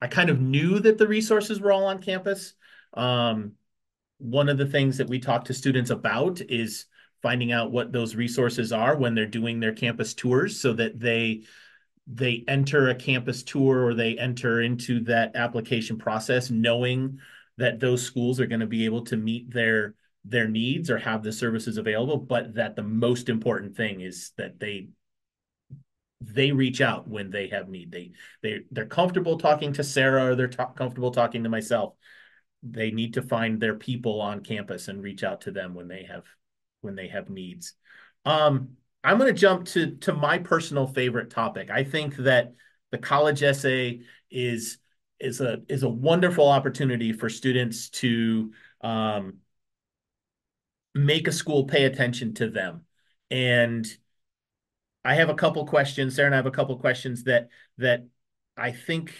Speaker 2: I kind of knew that the resources were all on campus, um, one of the things that we talk to students about is finding out what those resources are when they're doing their campus tours so that they they enter a campus tour or they enter into that application process knowing that those schools are going to be able to meet their their needs or have the services available but that the most important thing is that they they reach out when they have need they they they're comfortable talking to sarah or they're comfortable talking to myself they need to find their people on campus and reach out to them when they have when they have needs. Um, I'm going to jump to to my personal favorite topic. I think that the college essay is is a is a wonderful opportunity for students to um, make a school pay attention to them. And I have a couple questions. Sarah and I have a couple questions that that I think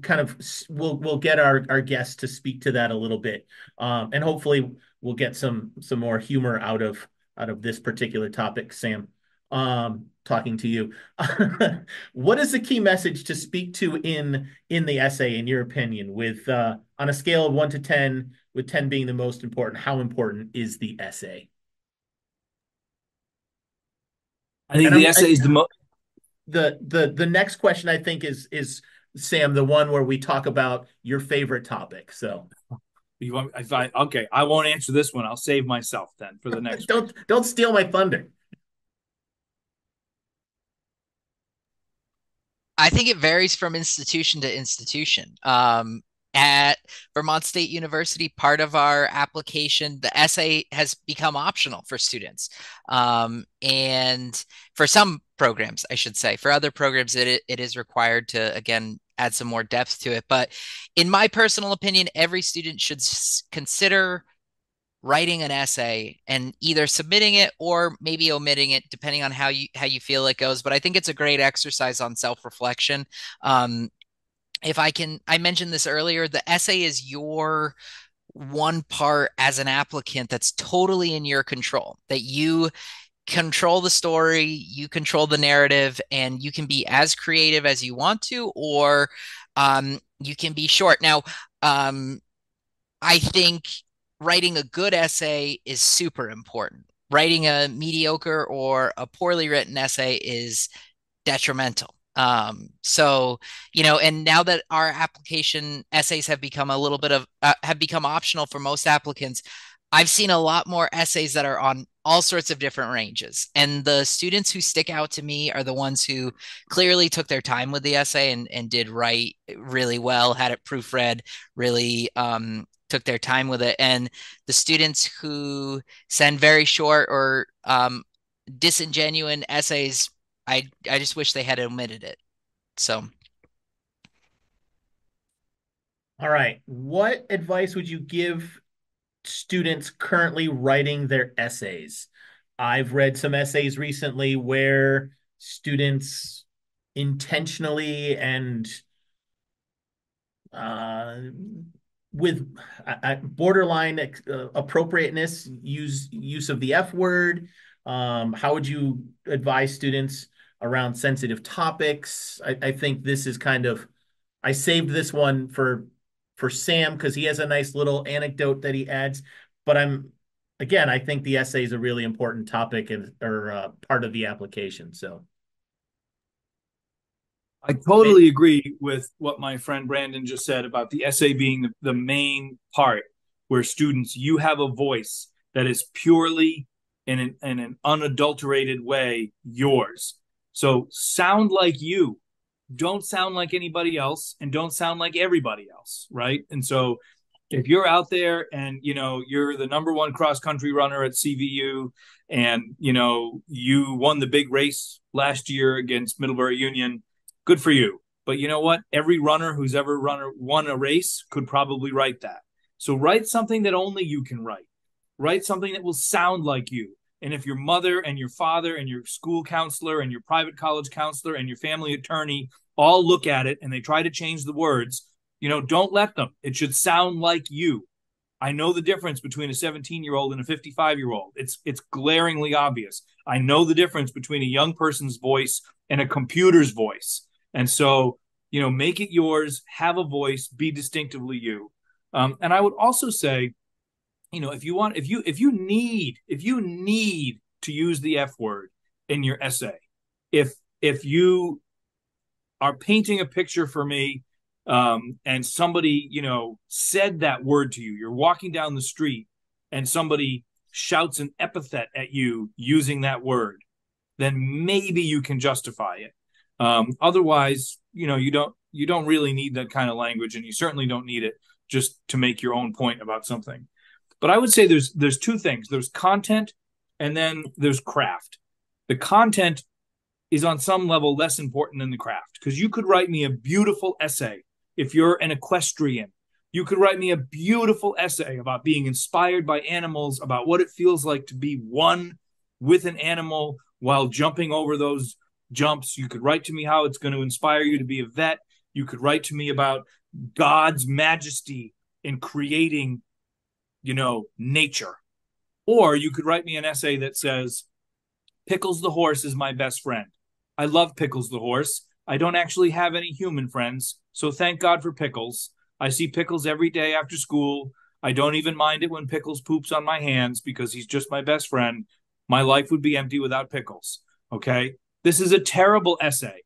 Speaker 2: kind of we'll we'll get our our guests to speak to that a little bit um, and hopefully we'll get some some more humor out of out of this particular topic sam um, talking to you (laughs) what is the key message to speak to in in the essay in your opinion with uh, on a scale of 1 to 10 with 10 being the most important how important is the essay
Speaker 4: i think and the I'm, essay is the most
Speaker 2: the the the next question i think is is Sam, the one where we talk about your favorite topic. So
Speaker 4: you want if I okay, I won't answer this one. I'll save myself then for the (laughs) next
Speaker 2: don't
Speaker 4: one.
Speaker 2: don't steal my thunder.
Speaker 6: I think it varies from institution to institution. Um, at Vermont State University, part of our application, the essay has become optional for students. Um, and for some programs, I should say, for other programs, it, it is required to, again, add some more depth to it. But in my personal opinion, every student should consider writing an essay and either submitting it or maybe omitting it depending on how you how you feel it goes but i think it's a great exercise on self-reflection um, if I can, I mentioned this earlier, the essay is your one part as an applicant that's totally in your control, that you control the story, you control the narrative, and you can be as creative as you want to, or um, you can be short. Now, um, I think writing a good essay is super important. Writing a mediocre or a poorly written essay is detrimental. Um, so, you know, and now that our application essays have become a little bit of, uh, have become optional for most applicants, I've seen a lot more essays that are on all sorts of different ranges. And the students who stick out to me are the ones who clearly took their time with the essay and, and did write really well, had it proofread, really um, took their time with it. And the students who send very short or um, disingenuine essays I I just wish they had omitted it. So.
Speaker 2: All right. What advice would you give students currently writing their essays? I've read some essays recently where students intentionally and uh, with borderline uh, appropriateness, use use of the F word. Um, how would you advise students around sensitive topics? I, I think this is kind of. I saved this one for for Sam because he has a nice little anecdote that he adds. But I'm again, I think the essay is a really important topic and or uh, part of the application. So.
Speaker 4: I totally agree with what my friend Brandon just said about the essay being the, the main part where students, you have a voice that is purely in an, in an unadulterated way yours. So sound like you. Don't sound like anybody else and don't sound like everybody else, right? And so if you're out there and you know you're the number one cross country runner at CVU and you know you won the big race last year against Middlebury Union good for you. But you know what? Every runner who's ever run won a race could probably write that. So write something that only you can write. Write something that will sound like you. And if your mother and your father and your school counselor and your private college counselor and your family attorney all look at it and they try to change the words, you know, don't let them. It should sound like you. I know the difference between a 17 year old and a 55 year old. It's it's glaringly obvious. I know the difference between a young person's voice and a computer's voice. And so, you know, make it yours, have a voice, be distinctively you. Um, and I would also say, you know, if you want, if you if you need, if you need to use the F word in your essay, if if you are painting a picture for me um, and somebody you know said that word to you you're walking down the street and somebody shouts an epithet at you using that word then maybe you can justify it um, otherwise, you know, you don't you don't really need that kind of language, and you certainly don't need it just to make your own point about something. But I would say there's there's two things. There's content, and then there's craft. The content is on some level less important than the craft because you could write me a beautiful essay if you're an equestrian. You could write me a beautiful essay about being inspired by animals, about what it feels like to be one with an animal while jumping over those jumps. You could write to me how it's going to inspire you to be a vet. You could write to me about God's majesty in creating, you know, nature. Or you could write me an essay that says, Pickles the horse is my best friend. I love Pickles the horse. I don't actually have any human friends, so thank God for Pickles. I see Pickles every day after school. I don't even mind it when Pickles poops on my hands because he's just my best friend. My life would be empty without Pickles. Okay. This is a terrible essay.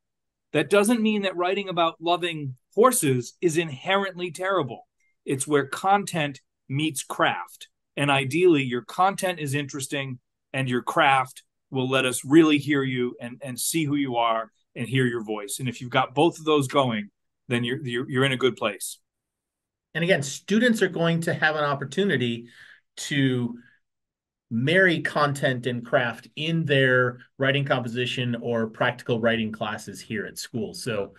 Speaker 4: That doesn't mean that writing about loving horses is inherently terrible. It's where content meets craft. And ideally, your content is interesting and your craft will let us really hear you and, and see who you are and hear your voice. And if you've got both of those going, then you're, you're, you're in a good place.
Speaker 2: And again, students are going to have an opportunity to marry content and craft in their writing composition or practical writing classes here at school. So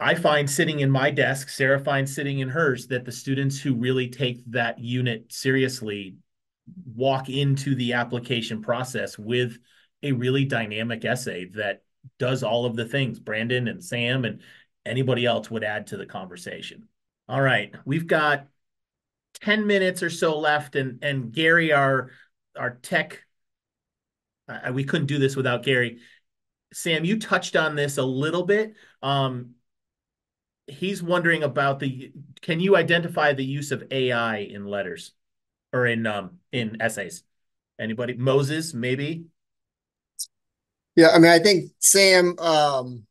Speaker 2: I find sitting in my desk, Sarah finds sitting in hers, that the students who really take that unit seriously walk into the application process with a really dynamic essay that does all of the things Brandon and Sam and anybody else would add to the conversation. All right, we've got 10 minutes or so left and and Gary our our tech uh, we couldn't do this without Gary. Sam, you touched on this a little bit. Um, he's wondering about the can you identify the use of AI in letters or in um in essays? Anybody? Moses, maybe?
Speaker 3: Yeah, I mean, I think Sam um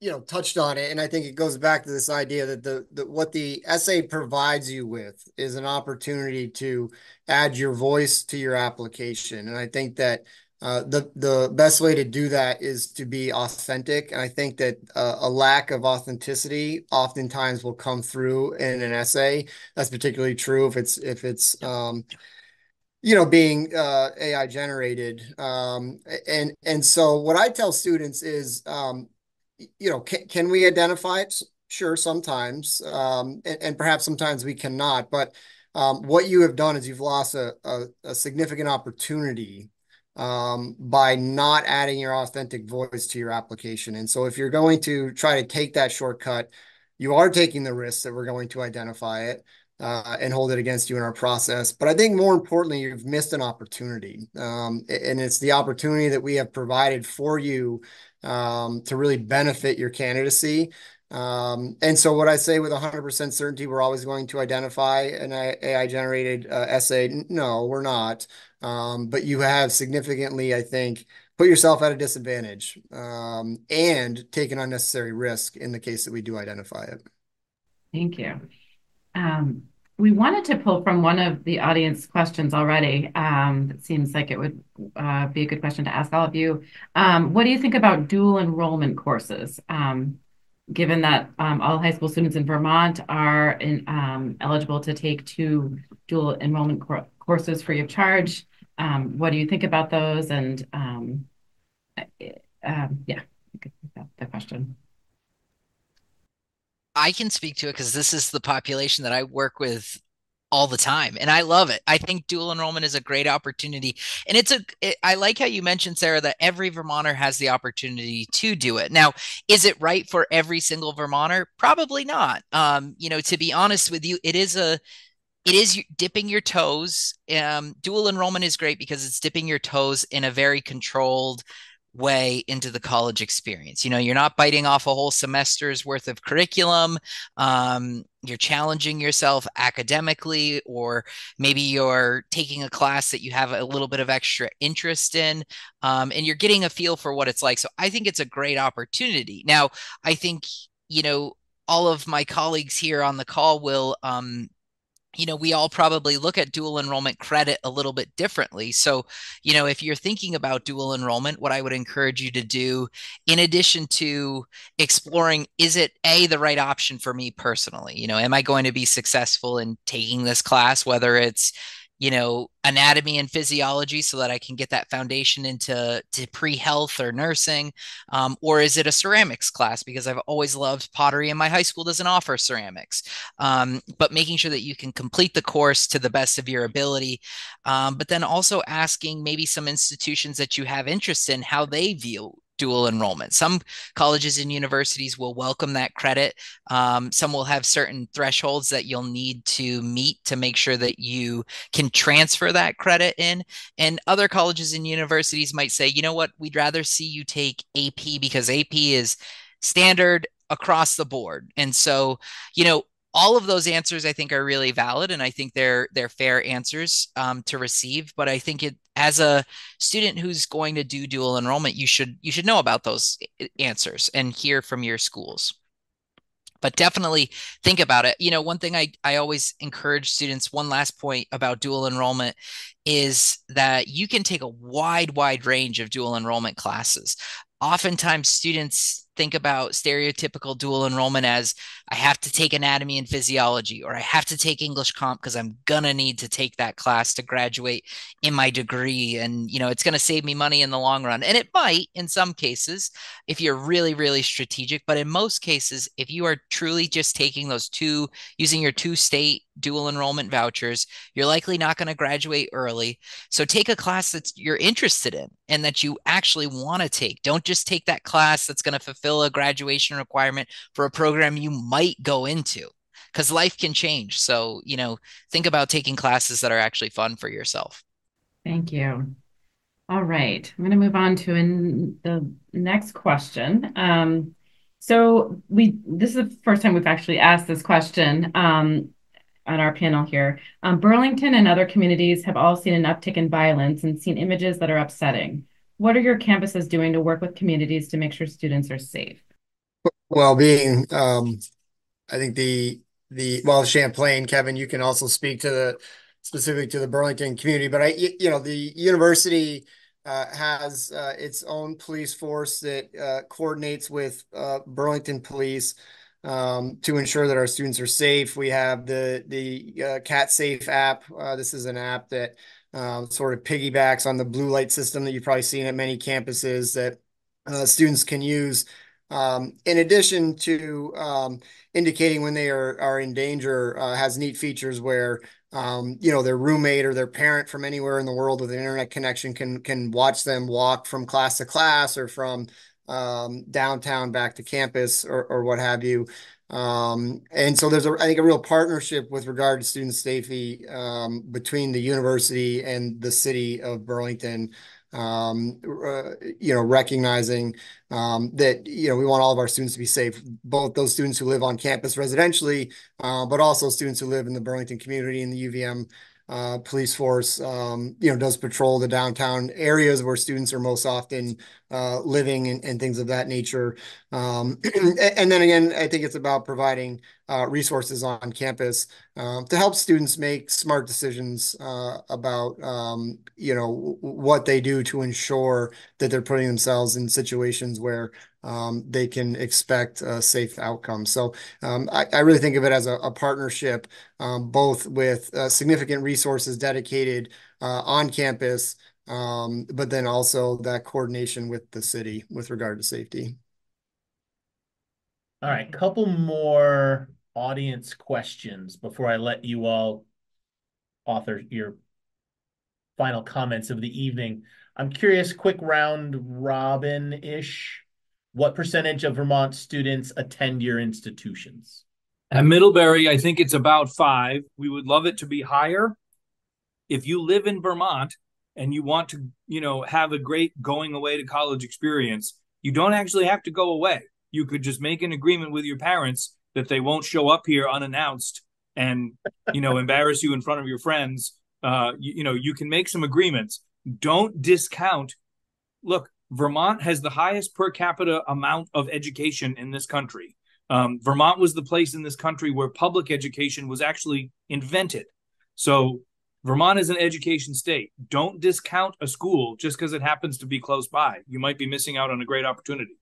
Speaker 3: you know touched on it and i think it goes back to this idea that the, the what the essay provides you with is an opportunity to add your voice to your application and i think that uh, the the best way to do that is to be authentic and i think that uh, a lack of authenticity oftentimes will come through in an essay that's particularly true if it's if it's um, you know being uh, ai generated um, and and so what i tell students is um, you know, can, can we identify it? Sure, sometimes, um, and, and, perhaps sometimes we cannot. But um, what you have done is you've lost a, a, a significant opportunity by not adding your authentic voice to your application. And so, if you're going to try to take that shortcut, you are taking the risk that we're going to identify it. uh, and hold it against you in our process. But I think more importantly, you've missed an opportunity. Um, and it's the opportunity that we have provided for you um, to really benefit your candidacy. Um, and so what I say with 100% certainty, we're always going to identify an AI generated uh, essay. No, we're not. Um, but you have significantly, I think, put yourself at a disadvantage um, and taken unnecessary risk in the case that we do identify it.
Speaker 1: Thank you. Um, we wanted to pull from one of the audience questions already. It seems like it would uh, be a good question to ask all of you. What do you think about dual enrollment courses? Given that all high school students in Vermont are eligible to take two dual enrollment courses free of charge, um, what do you think about those? And uh, yeah, the question.
Speaker 6: I can speak to it because this is the population that I work with all the time and i love it i think dual enrollment is a great opportunity and it's a. It, I like how you mentioned sarah that every vermonter has the opportunity to do it now is it right for every single vermonter probably not um you know to be honest with you it is a it is dipping your toes um dual enrollment is great because it's dipping your toes in a very controlled way into the college experience. You know, you're not biting off a whole semester's worth of curriculum. Um, you're challenging yourself academically, or maybe you're taking a class that you have a little bit of extra interest in, um, and you're getting a feel for what it's like. So I think it's a great opportunity. Now, I think, you know, all of my colleagues here on the call will um, you know, we all probably look at dual enrollment credit a little bit differently. So, you know, if you're thinking about dual enrollment, what I would encourage you to do, in addition to exploring, is it A, the right option for me personally? You know, am I going to be successful in taking this class, whether it's you know anatomy and physiology so that i can get that foundation into to pre-health or nursing um, or is it a ceramics class? Because i've always loved pottery and my high school doesn't offer ceramics um, but making sure that you can complete the course to the best of your ability um, but then also asking maybe some institutions that you have interest in how they view dual enrollment. Some colleges and universities will welcome that credit. Um, some will have certain thresholds that you'll need to meet to make sure that you can transfer that credit in. And other colleges and universities might say, you know what, we'd rather see you take AP because AP is standard across the board. And so, you know, all of those answers I think are really valid, and I think they're they're fair answers um, to receive. But I think it as a student who's going to do dual enrollment, you should you should know about those answers and hear from your schools. But definitely think about it. You know, one thing I, I always encourage students, one last point about dual enrollment is that you can take a wide, wide range of dual enrollment classes. Oftentimes, students think about stereotypical dual enrollment as I have to take anatomy and physiology, or I have to take English comp because I'm gonna need to take that class to graduate in my degree. And, you know, it's gonna save me money in the long run. And it might in some cases if you're really, really strategic. But in most cases, if you are truly just taking those two, using your two state dual enrollment vouchers, you're likely not going to graduate early. So take a class that you're interested in and that you actually want to take. Don't just take that class that's going to fulfill a graduation requirement for a program you might go into because life can change. So, you know, think about taking classes that are actually fun for yourself.
Speaker 1: Thank you. All right, I'm going to move on to in the next question. Um, so we this is the first time we've actually asked this question. Um, on our panel here. Um, Burlington and other communities have all seen an uptick in violence and seen images that are upsetting. What are your campuses doing to work with communities to make sure students are safe?
Speaker 3: Well, being, um, I think the the well Champlain, Kevin, you can also speak to the specific to the Burlington community, but I, you know, the university uh, has uh, its own police force that uh, coordinates with uh, Burlington Police um, to ensure that our students are safe. We have the the uh, Cat Safe app. Uh, this is an app that uh, sort of piggybacks on the blue light system that you've probably seen at many campuses that uh, students can use. Um, in addition to um, indicating when they are are in danger, uh, has neat features where um, you know their roommate or their parent from anywhere in the world with an internet connection can can watch them walk from class to class or from um, downtown back to campus or, or what have you. Um, and so there's a, I think a real partnership with regard to student safety um, between the university and the city of Burlington. Um, uh, you know, recognizing that you know we want all of our students to be safe, both those students who live on campus residentially, uh, but also students who live in the Burlington community and the UVM uh, police force, you know, does patrol the downtown areas where students are most often uh, living and, and, things of that nature. Um, (clears throat) and then again, I think it's about providing uh, resources on campus um, to help students make smart decisions uh, about, um, you know, what they do to ensure that they're putting themselves in situations where um, they can expect a safe outcome. So um, I, I, really think of it as a, a partnership, um, both with uh, significant resources dedicated on campus, um, but then also that coordination with the city with regard to safety.
Speaker 2: All right, couple more audience questions before I let you all author your final comments of the evening. I'm curious, quick round robin-ish what percentage of Vermont students attend your institutions?
Speaker 4: At Middlebury, I think it's about five. We would love it to be higher. If you live in Vermont and you want to, you know, have a great going away to college experience, you don't actually have to go away. You could just make an agreement with your parents that they won't show up here unannounced and, you know, (laughs) embarrass you in front of your friends. Uh, you, you know, you can make some agreements. Don't discount. Look, Vermont has the highest per capita amount of education in this country. Um, Vermont was the place in this country where public education was actually invented. So Vermont is an education state. Don't discount a school just because it happens to be close by. You might be missing out on a great opportunity.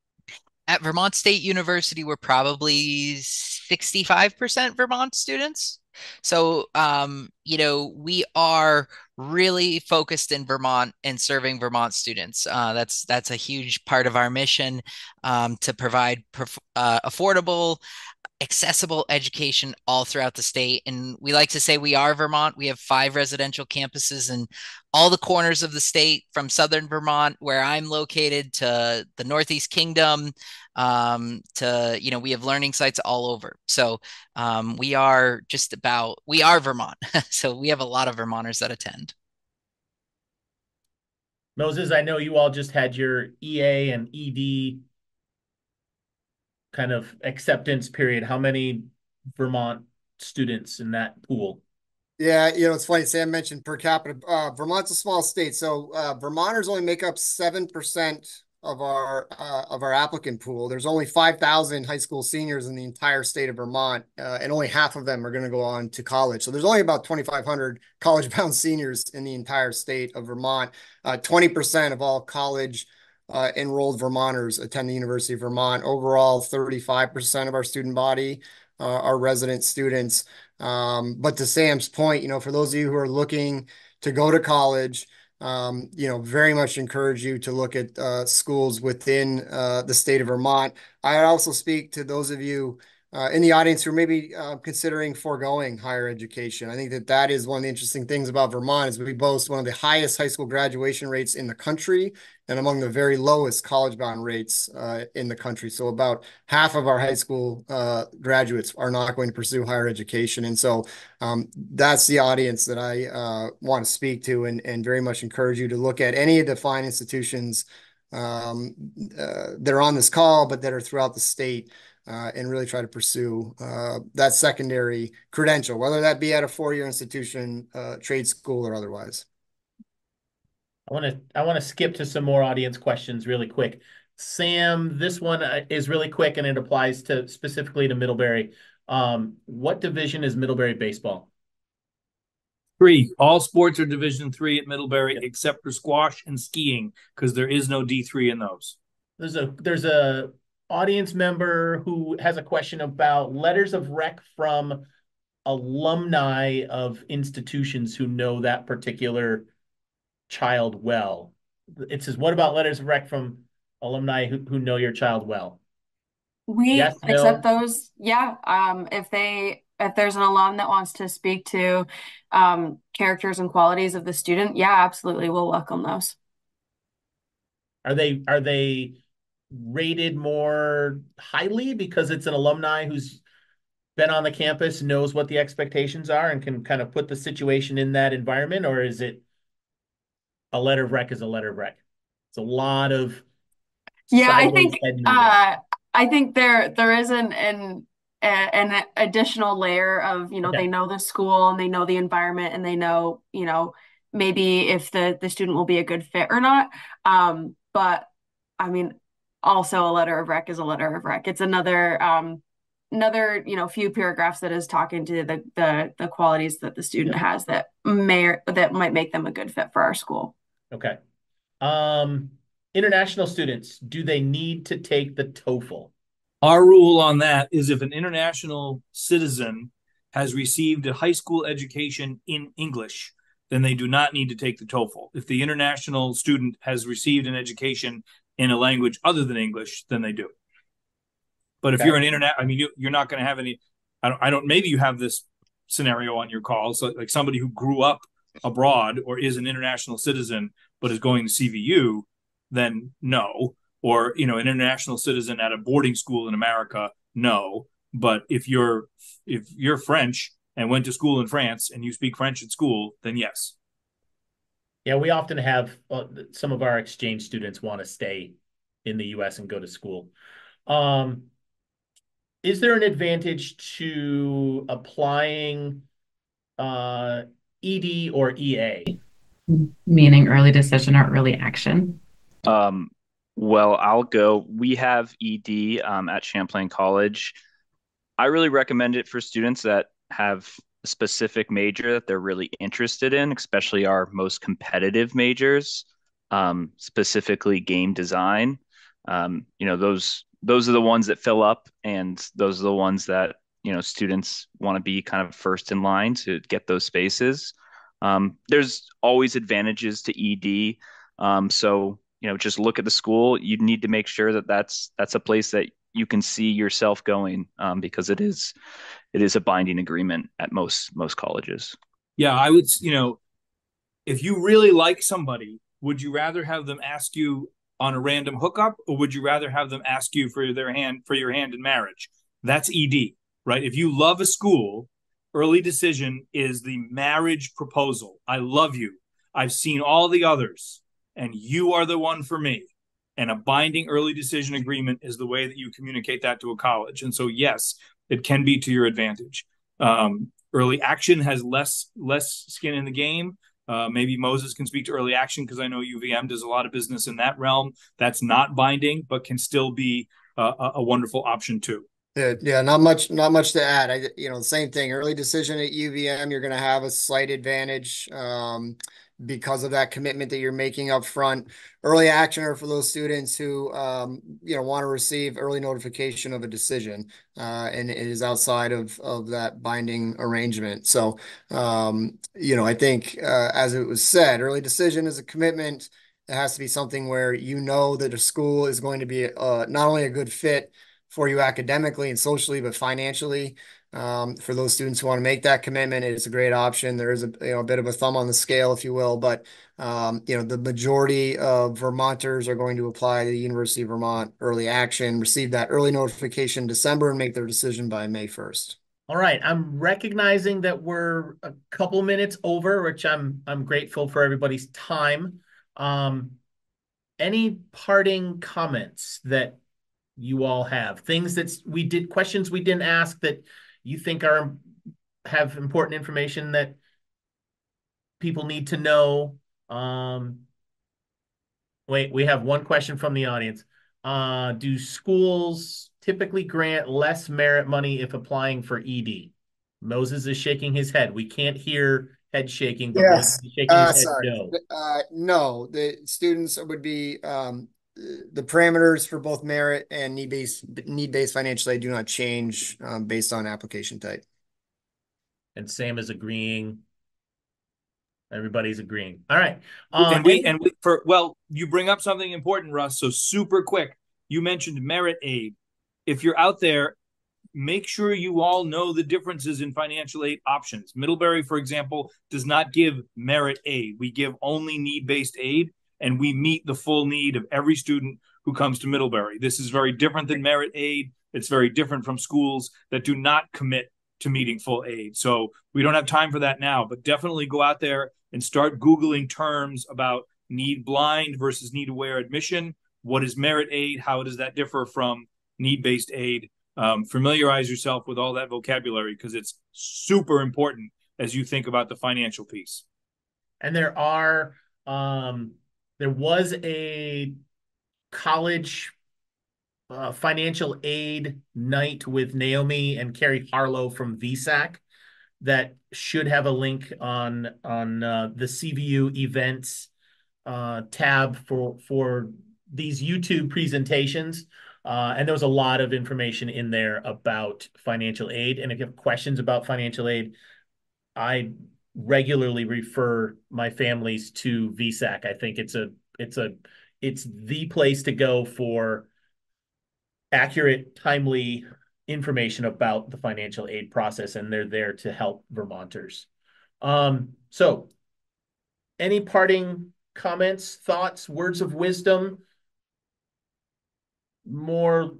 Speaker 6: At Vermont State University, we're probably 65% Vermont students. So, um, you know, we are really focused in Vermont and serving Vermont students. Uh, that's that's a huge part of our mission um, to provide uh, affordable, accessible education all throughout the state. And we like to say we are Vermont. We have five residential campuses in all the corners of the state, from southern Vermont, where I'm located, to the Northeast Kingdom, um, to you know we have learning sites all over. So um, we are just about we are Vermont. (laughs) so we have a lot of Vermonters that attend.
Speaker 2: Moses, I know you all just had your EA and ED kind of acceptance period. How many Vermont students in that pool?
Speaker 3: Yeah, you know, it's funny. Sam mentioned per capita. Uh, Vermont's a small state, so uh, Vermonters only make up seven percent of our uh, of our applicant pool. There's only 5,000 high school seniors in the entire state of Vermont, uh, and only half of them are going to go on to college. So there's only about 2,500 college-bound (laughs) seniors in the entire state of Vermont. 20% uh, of all college uh, enrolled Vermonters attend the University of Vermont. Overall, 35% of our student body uh, are resident students. Um, but to Sam's point, you know, for those of you who are looking to go to college, um, you know, very much encourage you to look at uh, schools within uh, the state of Vermont. I also speak to those of you uh, in the audience who are maybe uh, considering foregoing higher education. I think that that is one of the interesting things about Vermont is we boast one of the highest high school graduation rates in the country and among the very lowest college bound rates uh, in the country. So about half of our high school uh, graduates are not going to pursue higher education. And so um, that's the audience that I uh, want to speak to and, and very much encourage you to look at any of the fine institutions um, uh, that are on this call, but that are throughout the state uh, and really try to pursue uh, that secondary credential, whether that be at a four-year institution, uh, trade school, or otherwise.
Speaker 2: I want to I want to skip to some more audience questions really quick. Sam, this one uh, is really quick and it applies to specifically to Middlebury. Um, what division is Middlebury baseball?
Speaker 4: Three. All sports are Division three at Middlebury yeah. except for squash and skiing because there is no D three in those.
Speaker 2: There's a there's a audience member who has a question about letters of rec from alumni of institutions who know that particular child well. It says, what about letters of rec from alumni who, who know your child well?
Speaker 7: We yes, accept no? those. Yeah. Um, if they if there's an alum that wants to speak to um, characters and qualities of the student, yeah, absolutely, we'll welcome those.
Speaker 2: Are they are they rated more highly because it's an alumni who's been on the campus, knows what the expectations are, and can kind of put the situation in that environment, or is it a letter of rec is a letter of rec? It's a lot of
Speaker 7: Yeah, I think uh I think there there is an an an additional layer of, you know,
Speaker 2: Okay.
Speaker 7: they know the school and they know the environment and they know, you know, maybe if the the student will be a good fit or not. Um, but I mean, also a letter of rec is a letter of rec. It's another um another, you know, few paragraphs that is talking to the the the qualities that the student
Speaker 2: Yeah.
Speaker 7: has that may or, that might make them a good fit for our school.
Speaker 2: Okay. Um, international students, do they need to take the TOEFL?
Speaker 4: Our rule on that is if an international citizen has received a high school education in English, then they do not need to take the TOEFL. If the international student has received an education in a language other than English, than they do. But if
Speaker 2: Okay.
Speaker 4: you're an internet, I mean, you, you're not going to have any. I don't. I don't. Maybe you have this scenario on your call. So, like somebody who grew up abroad or is an international citizen but is going to CVU, then no. Or you know, an international citizen at a boarding school in America, no. But if you're if you're French and went to school in France and you speak French at school, then yes.
Speaker 2: Yeah, we often have uh, some of our exchange students want to stay in the US and go to school. Um, is there an advantage to applying uh, ED or EA?
Speaker 1: Meaning early decision or early action.
Speaker 5: Um, well, I'll go. We have ED um, at Champlain College. I really recommend it for students that have a specific major that they're really interested in, especially our most competitive majors, um, specifically game design. Um, you know, those those are the ones that fill up, and those are the ones that you know students want to be kind of first in line to get those spaces. Um, there's always advantages to ED. Um, so you know, just look at the school. You need to make sure that that's that's a place that you can see yourself going um, because it is it is a binding agreement at most most colleges.
Speaker 4: Yeah, I would. You know, if you really like somebody, would you rather have them ask you on a random hookup, or would you rather have them ask you for their hand for your hand in marriage? That's ED, right? If you love a school, early decision is the marriage proposal. I love you. I've seen all the others, and you are the one for me. And a binding early decision agreement is the way that you communicate that to a college. And so, yes, it can be to your advantage. Um, early action has less less skin in the game. Uh, maybe Moses can speak to early action because I know UVM does a lot of business in that realm. That's not binding, but can still be a, a wonderful option too.
Speaker 3: Yeah, yeah, not much, not much to add. I, you know, same thing. Early decision at UVM, you're going to have a slight advantage um, because of that commitment that you're making up front. Early action are for those students who, um, you know, want to receive early notification of a decision, uh, and it is outside of of that binding arrangement. So, um, you know, I think uh, as it was said, early decision is a commitment. It has to be something where you know that a school is going to be uh, not only a good fit for you academically and socially, but financially. Um, for those students who want to make that commitment, it's a great option. There is a you know a bit of a thumb on the scale, if you will, but um, you know the majority of Vermonters are going to apply to the University of Vermont early action, receive that early notification December, and make their decision by May first.
Speaker 2: All right, I'm recognizing that we're a couple minutes over, which I'm I'm grateful for everybody's time. Um, any parting comments that you all have? Things that we did, questions we didn't ask that you think are have important information that people need to know? Um, wait, we have one question from the audience. Uh, do schools typically grant less merit money if applying for ED? Moses is shaking his head. We can't hear head shaking, but
Speaker 3: Yes.
Speaker 2: Shaking
Speaker 3: Uh,
Speaker 2: his head
Speaker 3: sorry.
Speaker 2: no.
Speaker 3: Uh, no, the students would be, um, the parameters for both merit and need-based, need-based financial aid do not change, um, based on application type.
Speaker 2: And Sam is agreeing. Everybody's agreeing. All right. Uh,
Speaker 4: and we and we, for well, you bring up something important, Russ. So super quick, you mentioned merit aid. If you're out there, make sure you all know the differences in financial aid options. Middlebury, for example, does not give merit aid. We give only need-based aid, and we meet the full need of every student who comes to Middlebury. This is very different than merit aid. It's very different from schools that do not commit to meeting full aid. So we don't have time for that now, but definitely go out there and start Googling terms about need blind versus need aware admission. What is merit aid? How does that differ from need based aid? Um, familiarize yourself with all that vocabulary because it's super important as you think about the financial piece.
Speaker 2: And there are, um, there was a college uh, financial aid night with Naomi and Carrie Harlow from VSAC that should have a link on on uh, the CVU events uh, tab for for these YouTube presentations. Uh, and there was a lot of information in there about financial aid. And if you have questions about financial aid, I regularly refer my families to VSAC. I think it's a it's a it's the place to go for accurate, timely information about the financial aid process, and they're there to help Vermonters. Um, so, any parting comments, thoughts, words of wisdom? More,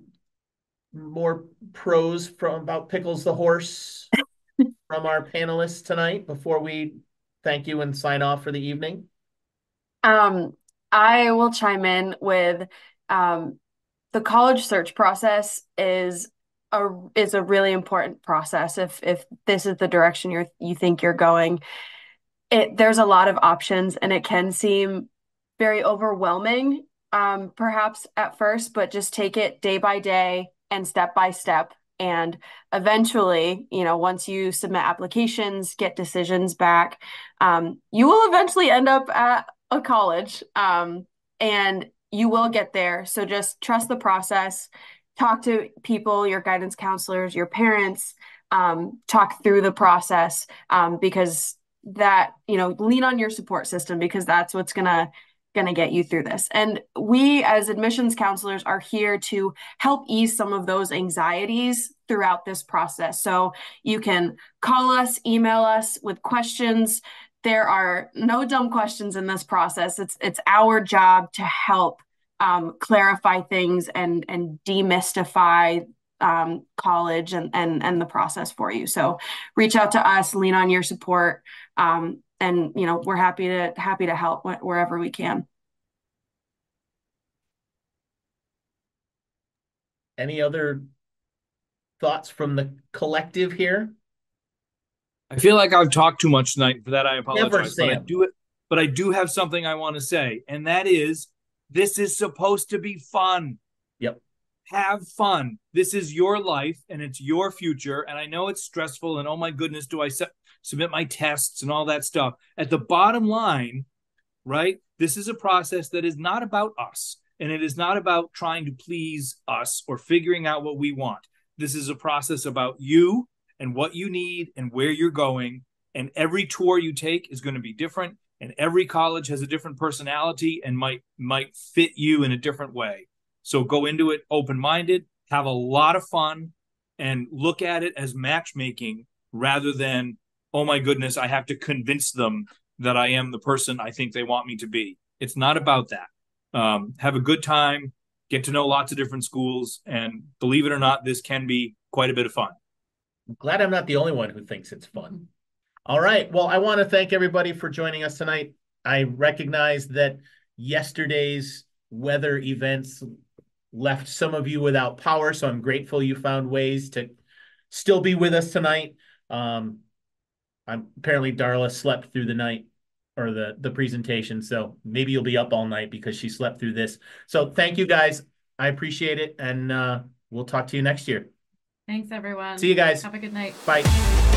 Speaker 2: more pros from about Pickles the horse (laughs) from our panelists tonight before we thank you and sign off for the evening.
Speaker 7: Um, I will chime in with um, the college search process is a is a really important process if if this is the direction you're you think you're going it there's a lot of options and it can seem very overwhelming um perhaps at first but just take it day by day and step by step and eventually you know once you submit applications get decisions back um, you will eventually end up at a college um, and you will get there. So just trust the process. Talk to people, your guidance counselors, your parents, um, talk through the process um, because that, you know, lean on your support system because that's what's going to going to get you through this. And we as admissions counselors are here to help ease some of those anxieties throughout this process. So you can call us, email us with questions, there are no dumb questions in this process. It's it's our job to help um, clarify things and and demystify um, college and and and the process for you. So reach out to us, lean on your support, um, and you know we're happy to happy to help wh- wherever we can.
Speaker 2: Any other thoughts from the collective here?
Speaker 4: I feel like I've talked too much tonight. For that, I apologize.
Speaker 2: Never,
Speaker 4: but I do it. But I do have something I want to say, and that is, this is supposed to be fun.
Speaker 2: Yep.
Speaker 4: Have fun. This is your life, and it's your future. And I know it's stressful. And oh my goodness, do I se- submit my tests and all that stuff? At the bottom line, right? This is a process that is not about us, and it is not about trying to please us or figuring out what we want. This is a process about you and what you need and where you're going. And every tour you take is going to be different. And every college has a different personality and might might fit you in a different way. So go into it open-minded, have a lot of fun, and look at it as matchmaking rather than, oh my goodness, I have to convince them that I am the person I think they want me to be. It's not about that. Um, have a good time, get to know lots of different schools, and believe it or not, this can be quite a bit of fun.
Speaker 2: I'm glad I'm not the only one who thinks it's fun. All right. Well, I want to thank everybody for joining us tonight. I recognize that yesterday's weather events left some of you without power, so I'm grateful you found ways to still be with us tonight. Um, I'm apparently Darla slept through the night or the the presentation, so maybe you'll be up all night because she slept through this. So thank you guys. I appreciate it, and uh, we'll talk to you next year.
Speaker 1: Thanks, everyone.
Speaker 2: See you guys.
Speaker 1: Have a good night.
Speaker 2: Bye.